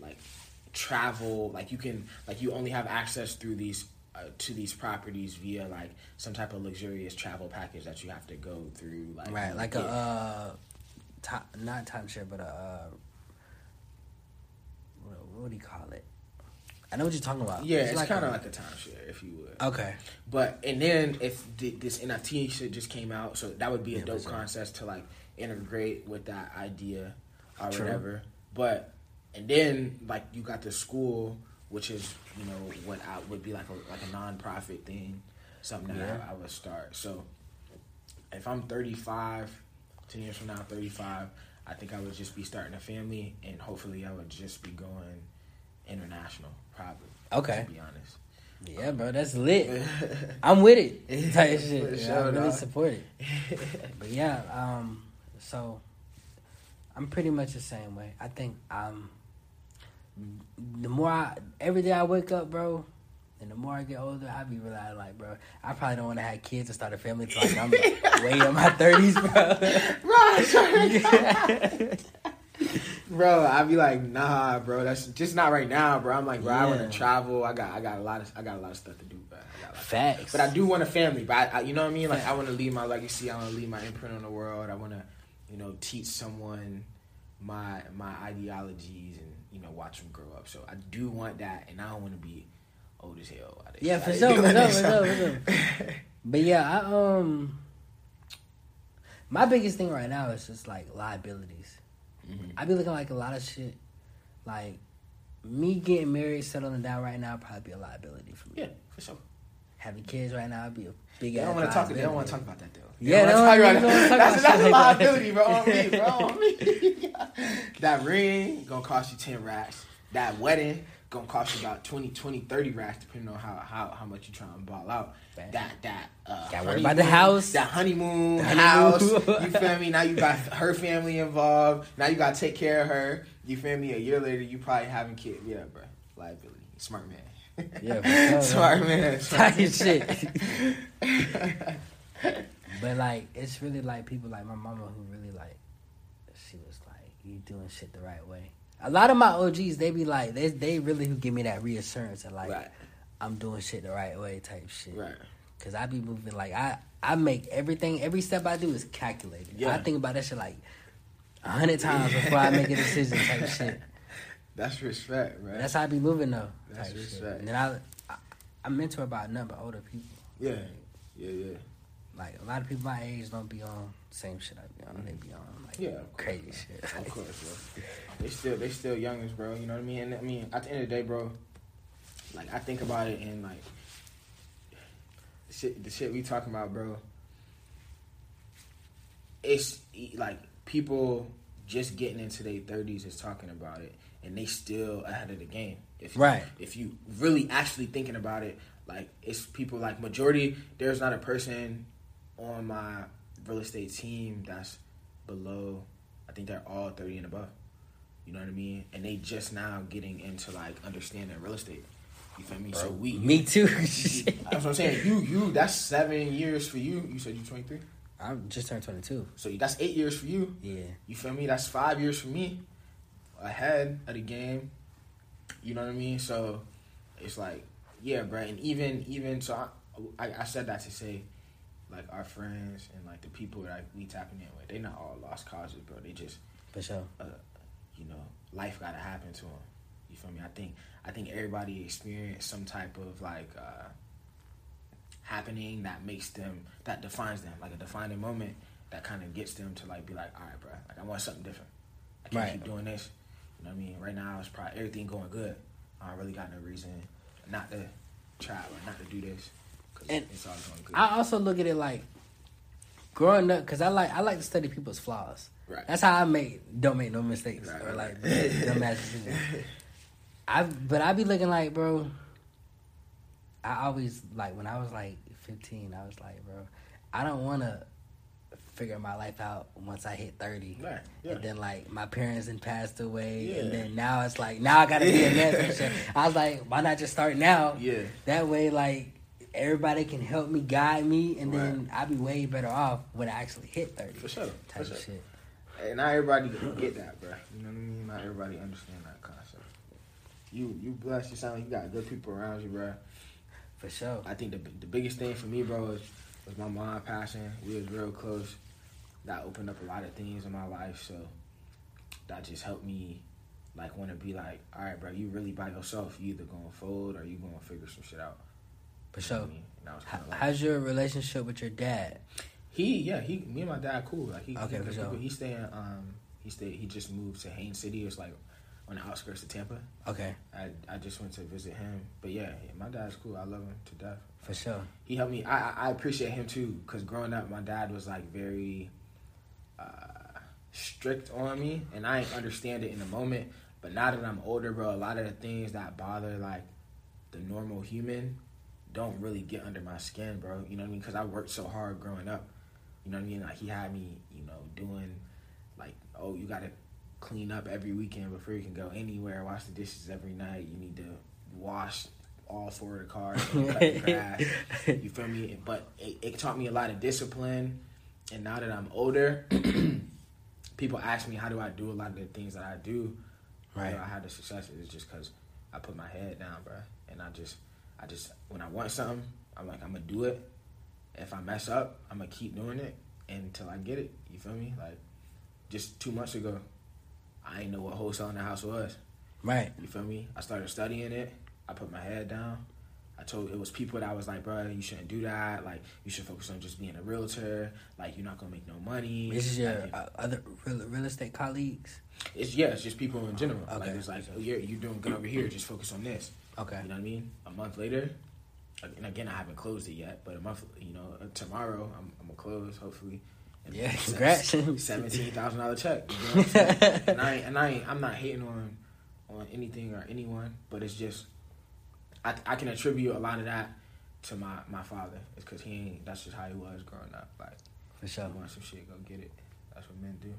like travel. Like you can, like you only have access through these. Uh, to these properties via like some type of luxurious travel package that you have to go through like right, like get- a uh, top, not timeshare, but a uh, what, what do you call it? I know what you're talking about. yeah it's, kind of like a timeshare if you would okay. But and then if the, this NFT shit just came out, so that would be a Yeah, dope concept to like integrate with that idea or True. whatever. But and then like you got the school, which is you know what I would be like a like a nonprofit thing, something that Yeah. I, I would start. So if I'm 35, 10 years from now, 35, I think I would just be starting a family, and hopefully I would just be going international, probably. Okay. To be honest. Yeah, bro, that's lit. I'm with it. Type shit. Yeah, sure, I really dog. support it. But yeah, um, so I'm pretty much the same way. I think um, the more I every day I wake up, bro, and the more I get older, I be realizing like, bro, I probably don't want to have kids and start a family till like I'm way in my thirties, bro. bro, I'd be like, nah, bro, that's just not right now, bro. I'm like, bro, I want to travel. I got, I got a lot of, I got a lot of stuff to do, bro. I got a lot Facts. But I do want a family, but I, I, you know what I mean? Like, I want to leave my legacy. I want to leave my imprint on the world. I want to, you know, teach someone my my ideologies and you know watch them grow up. So I do want that, and I don't want to be old as hell. Yeah, for sure, for sure, for sure, But yeah, I um, my biggest thing right now is just like liabilities. Mhm. I be looking like a lot of shit. Like me getting married, settling down right now, probably be a liability for me. Yeah, for sure. Having kids right now, I'd be a big. They don't ass want to talk. They don't want to talk about that though. Yeah, they they don't they don't talk talk about about that. That's, that's a liability, bro. On me, bro. On me. that ring gonna cost you ten racks. That wedding gonna cost you about 20, 20 30 racks, depending on how how, how much you trying to ball out. Bad. That that uh, Gotta worry about the house. That honeymoon, The house. you feel me? Now you got her family involved. Now you gotta take care of her. You feel me? A year later, you probably having kids. Yeah, bro. Liability. Smart man. Yeah, smart man. Smart man. shit. But like, it's really like people like my mama who really like, she was like, "You doing shit the right way." A lot of my OGs, they be like, they they really who give me that reassurance and like, Right. I'm doing shit the right way type shit. Right. Cause I be moving like I I make everything every step I do is calculated. Yeah. I think about that shit like a hundred times before I make a decision type shit. That's respect, bro. That's how I be moving though. That's type shit. respect. And then I, I I mentor about a number of older people. yeah, yeah, yeah. Like a lot of people my age don't be on same shit I be on. They be on like Yeah, crazy shit. Of course. They still they still youngins, bro. You know what I mean? And I mean, at the end of the day, bro, like I think about it and like the shit the shit we talking about, bro. It's like people just getting into their thirties is talking about it, and they still ahead of the game. If you, Right. If you really actually thinking about it, like it's people like majority. There's not a person on my real estate team that's below. I think they're all thirty and above. You know what I mean? And they just now getting into like understanding real estate. You feel me? so we Me too. That's what I'm saying. You you that's seven years for you. You said you 23. I'm just turned twenty two. So that's eight years for you. Yeah. You feel me? That's five years for me ahead of the game. You know what I mean? So it's like, yeah, bro. And even even so, I, I, I said that to say, like our friends and like the people that we tapping in with, they not all lost causes, bro. They just, For sure. uh, you know, life got to happen to them. You feel me? I think I think everybody experienced some type of like uh, happening that makes them that defines them, like a defining moment that kind of gets them to like be like, all right, bro, like I want something different. I can't Right. keep doing this. You know what I mean? Right now, it's probably everything going good. I don't really got no reason not to try or not to do this because And it's all going good. I also look at it like growing up because I like I like to study people's flaws. Right. That's how I make don't make no mistakes Right, or like right. dumb ass decisions. I but I be looking like bro. I always like when I was like fifteen. I was like, bro, I don't want to figure my life out once I hit thirty. Right, yeah. And then like my parents had passed away, Yeah. and then now it's like now I gotta be a man. I was like, why not just start now? Yeah. That way, like everybody can help me, guide me, and then I'll be way better off when I actually hit thirty. For sure, Type for of sure. shit. And not everybody get that, bro. You know what I mean? Not everybody understand that concept. You you blessed. You sound like you got good people around you, bro. For sure. I think the the biggest thing for me, bro, was, was my mom passing. We was real close. That opened up a lot of things in my life. So that just helped me, like, want to be like, all right, bro, you really by yourself. You either gonna fold or you gonna figure some shit out. For sure. I mean? And I was How, like, how's your relationship with your dad? He, yeah, he, me and my dad, cool. Like he, Okay, he, sure. he staying, um, he stayed. He just moved to Haines City. It's like on the outskirts of Tampa. Okay, I I just went to visit him, but yeah, yeah, my dad's cool. I love him to death. for sure. He helped me. I I, I appreciate him too, because growing up, my dad was like very uh, strict on me, and I didn't understand it in the moment. But now that I'm older, bro, a lot of the things that bother like the normal human don't really get under my skin, bro. You know what I mean? Because I worked so hard growing up. You know what I mean? Like he had me, you know, doing like, oh, you gotta clean up every weekend before you can go anywhere. Wash the dishes every night. You need to wash all four of the cars. cut grass. You feel me? But it, it taught me a lot of discipline. And now that I'm older, people ask me how do I do a lot of the things that I do. Right. I had the success. It's just because I put my head down, bro. And I just, I just, when I want something, I'm like, I'm gonna do it. If I mess up, I'm gonna keep doing it until I get it. You feel me? Like, just two months ago, I didn't know what wholesale in the house was. Right. You feel me? I started studying it. I put my head down. I told it was people that I was like, bro, you shouldn't do that. Like, you should focus on just being a realtor. Like, you're not gonna make no money. This is your Like, uh, other real, real estate colleagues. it's yeah, it's just people in general. Okay. Like, it's like, oh, you're you're doing good over here. Just focus on this. Okay. You know what I mean? A month later, and again, I haven't closed it yet, but a month, you know, uh, tomorrow I'm, I'm gonna close hopefully. And Yeah, congrats. Seventeen thousand dollar check. You know what I'm and I and I I'm not hating on on anything or anyone, but it's just I I can attribute a lot of that to my my father. It's because he ain't. That's just how he was growing up. Like, For sure. want some shit, go get it. That's what men do.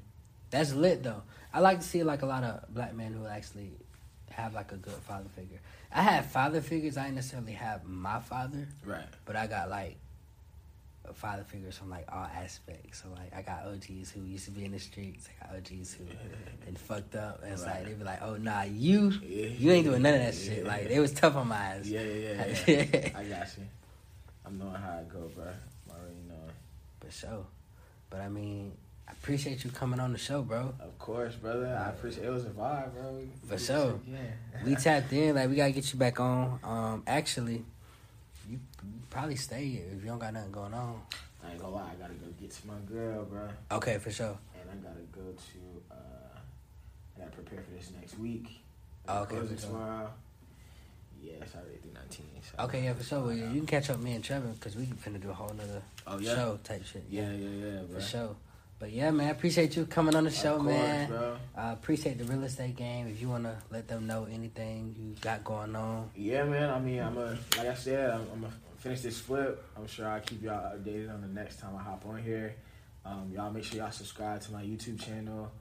That's lit though. I like to see like a lot of black men who actually have like a good father figure. I have father figures. I didn't necessarily have my father, Right. but I got like father figures from like all aspects. So like I got OGs who used to be in the streets. I got OGs who been fucked up. And it's Right. like they be like, "Oh nah, you Yeah. you ain't doing none of that Yeah. shit." Like it was tough on my ass. Yeah, yeah, yeah. yeah. I got you. I'm knowing how it go, bro. I'm already knowing. But so, But I mean, I appreciate you coming on the show, bro. Of course, brother. I appreciate it was a vibe, bro. For sure. Yeah. We tapped in, like we gotta get you back on. Um, actually, you, you probably stay here if you don't got nothing going on. I ain't gonna lie, I gotta go get to my girl, bro. Okay, for sure. And I gotta go to uh I gotta prepare for this next week. Oh, okay, for sure. tomorrow. Yeah, it's already through nineteen. So Okay, yeah, for sure. Well, you can catch up me and Trevor because we finna do a whole nother Oh yeah? show type shit. Yeah, yeah, yeah, bro. for sure. But yeah, man, I appreciate you coming on the show, of course, man. bro. Uh, appreciate the real estate game. If you wanna let them know anything you got going on, Yeah, man. I mean, I'm a like I said, I'm, I'm gonna finish this flip. I'm sure I'll keep y'all updated on the next time I hop on here. Um, y'all make sure y'all subscribe to my YouTube channel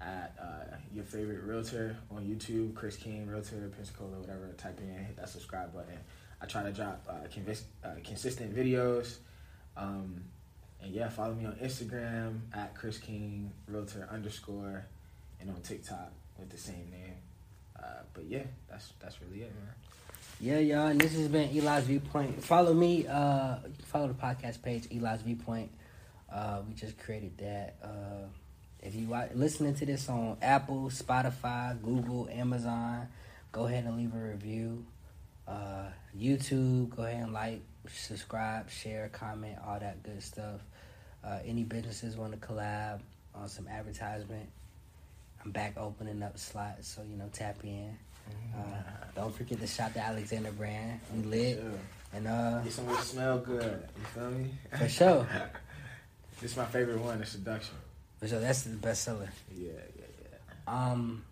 at uh, your favorite realtor on YouTube, Chris King Realtor, Pensacola, whatever. Type in, hit that subscribe button. I try to drop uh, uh, consistent videos. Um, and yeah, follow me on Instagram at Chris King Realtor underscore, and on TikTok with the same name. Uh, but yeah, that's that's really it, man. Yeah, y'all, and this has been Eli's Viewpoint. Follow me, uh, follow the podcast page, Eli's Viewpoint. Uh, we just created that. Uh, if you are listening to this on Apple, Spotify, Google, Amazon, go ahead and leave a review. Uh, YouTube, go ahead and like, subscribe, share, comment, all that good stuff. Uh, any businesses want to collab on some advertisement, I'm back opening up slots, so you know, tap in. Uh, don't forget to shop the Alexander brand. We lit. Sure. And uh Get some smell good. You feel me? for sure. this is my favorite one, the seduction. For sure, that's the best seller. Yeah, yeah, yeah. Um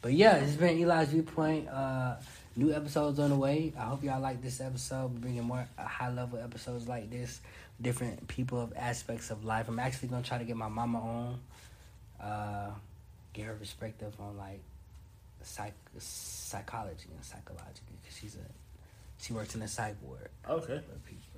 but yeah, this has been Eli's viewpoint. Uh new episodes on the way. I hope y'all like this episode. We're bringing more uh, high level episodes like this. Different people of aspects of life. I'm actually gonna try to get my mama on. Uh get her perspective on like psych psychology and psychology because she's a she works in the psych ward Okay.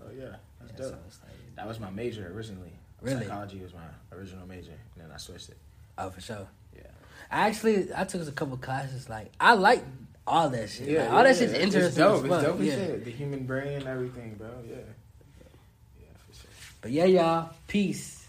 Oh yeah, that's Yeah, dope. so like- That was my major originally. Really? Psychology was my original major, and then I switched it. Oh, for sure. Yeah. I actually I took a couple classes. Like I like all that shit. Yeah, Like, all that yeah, shit's yeah. interesting. It's dope. It's dope yeah. shit. The human brain, everything, bro. Yeah. Yeah. But yeah, y'all. Peace.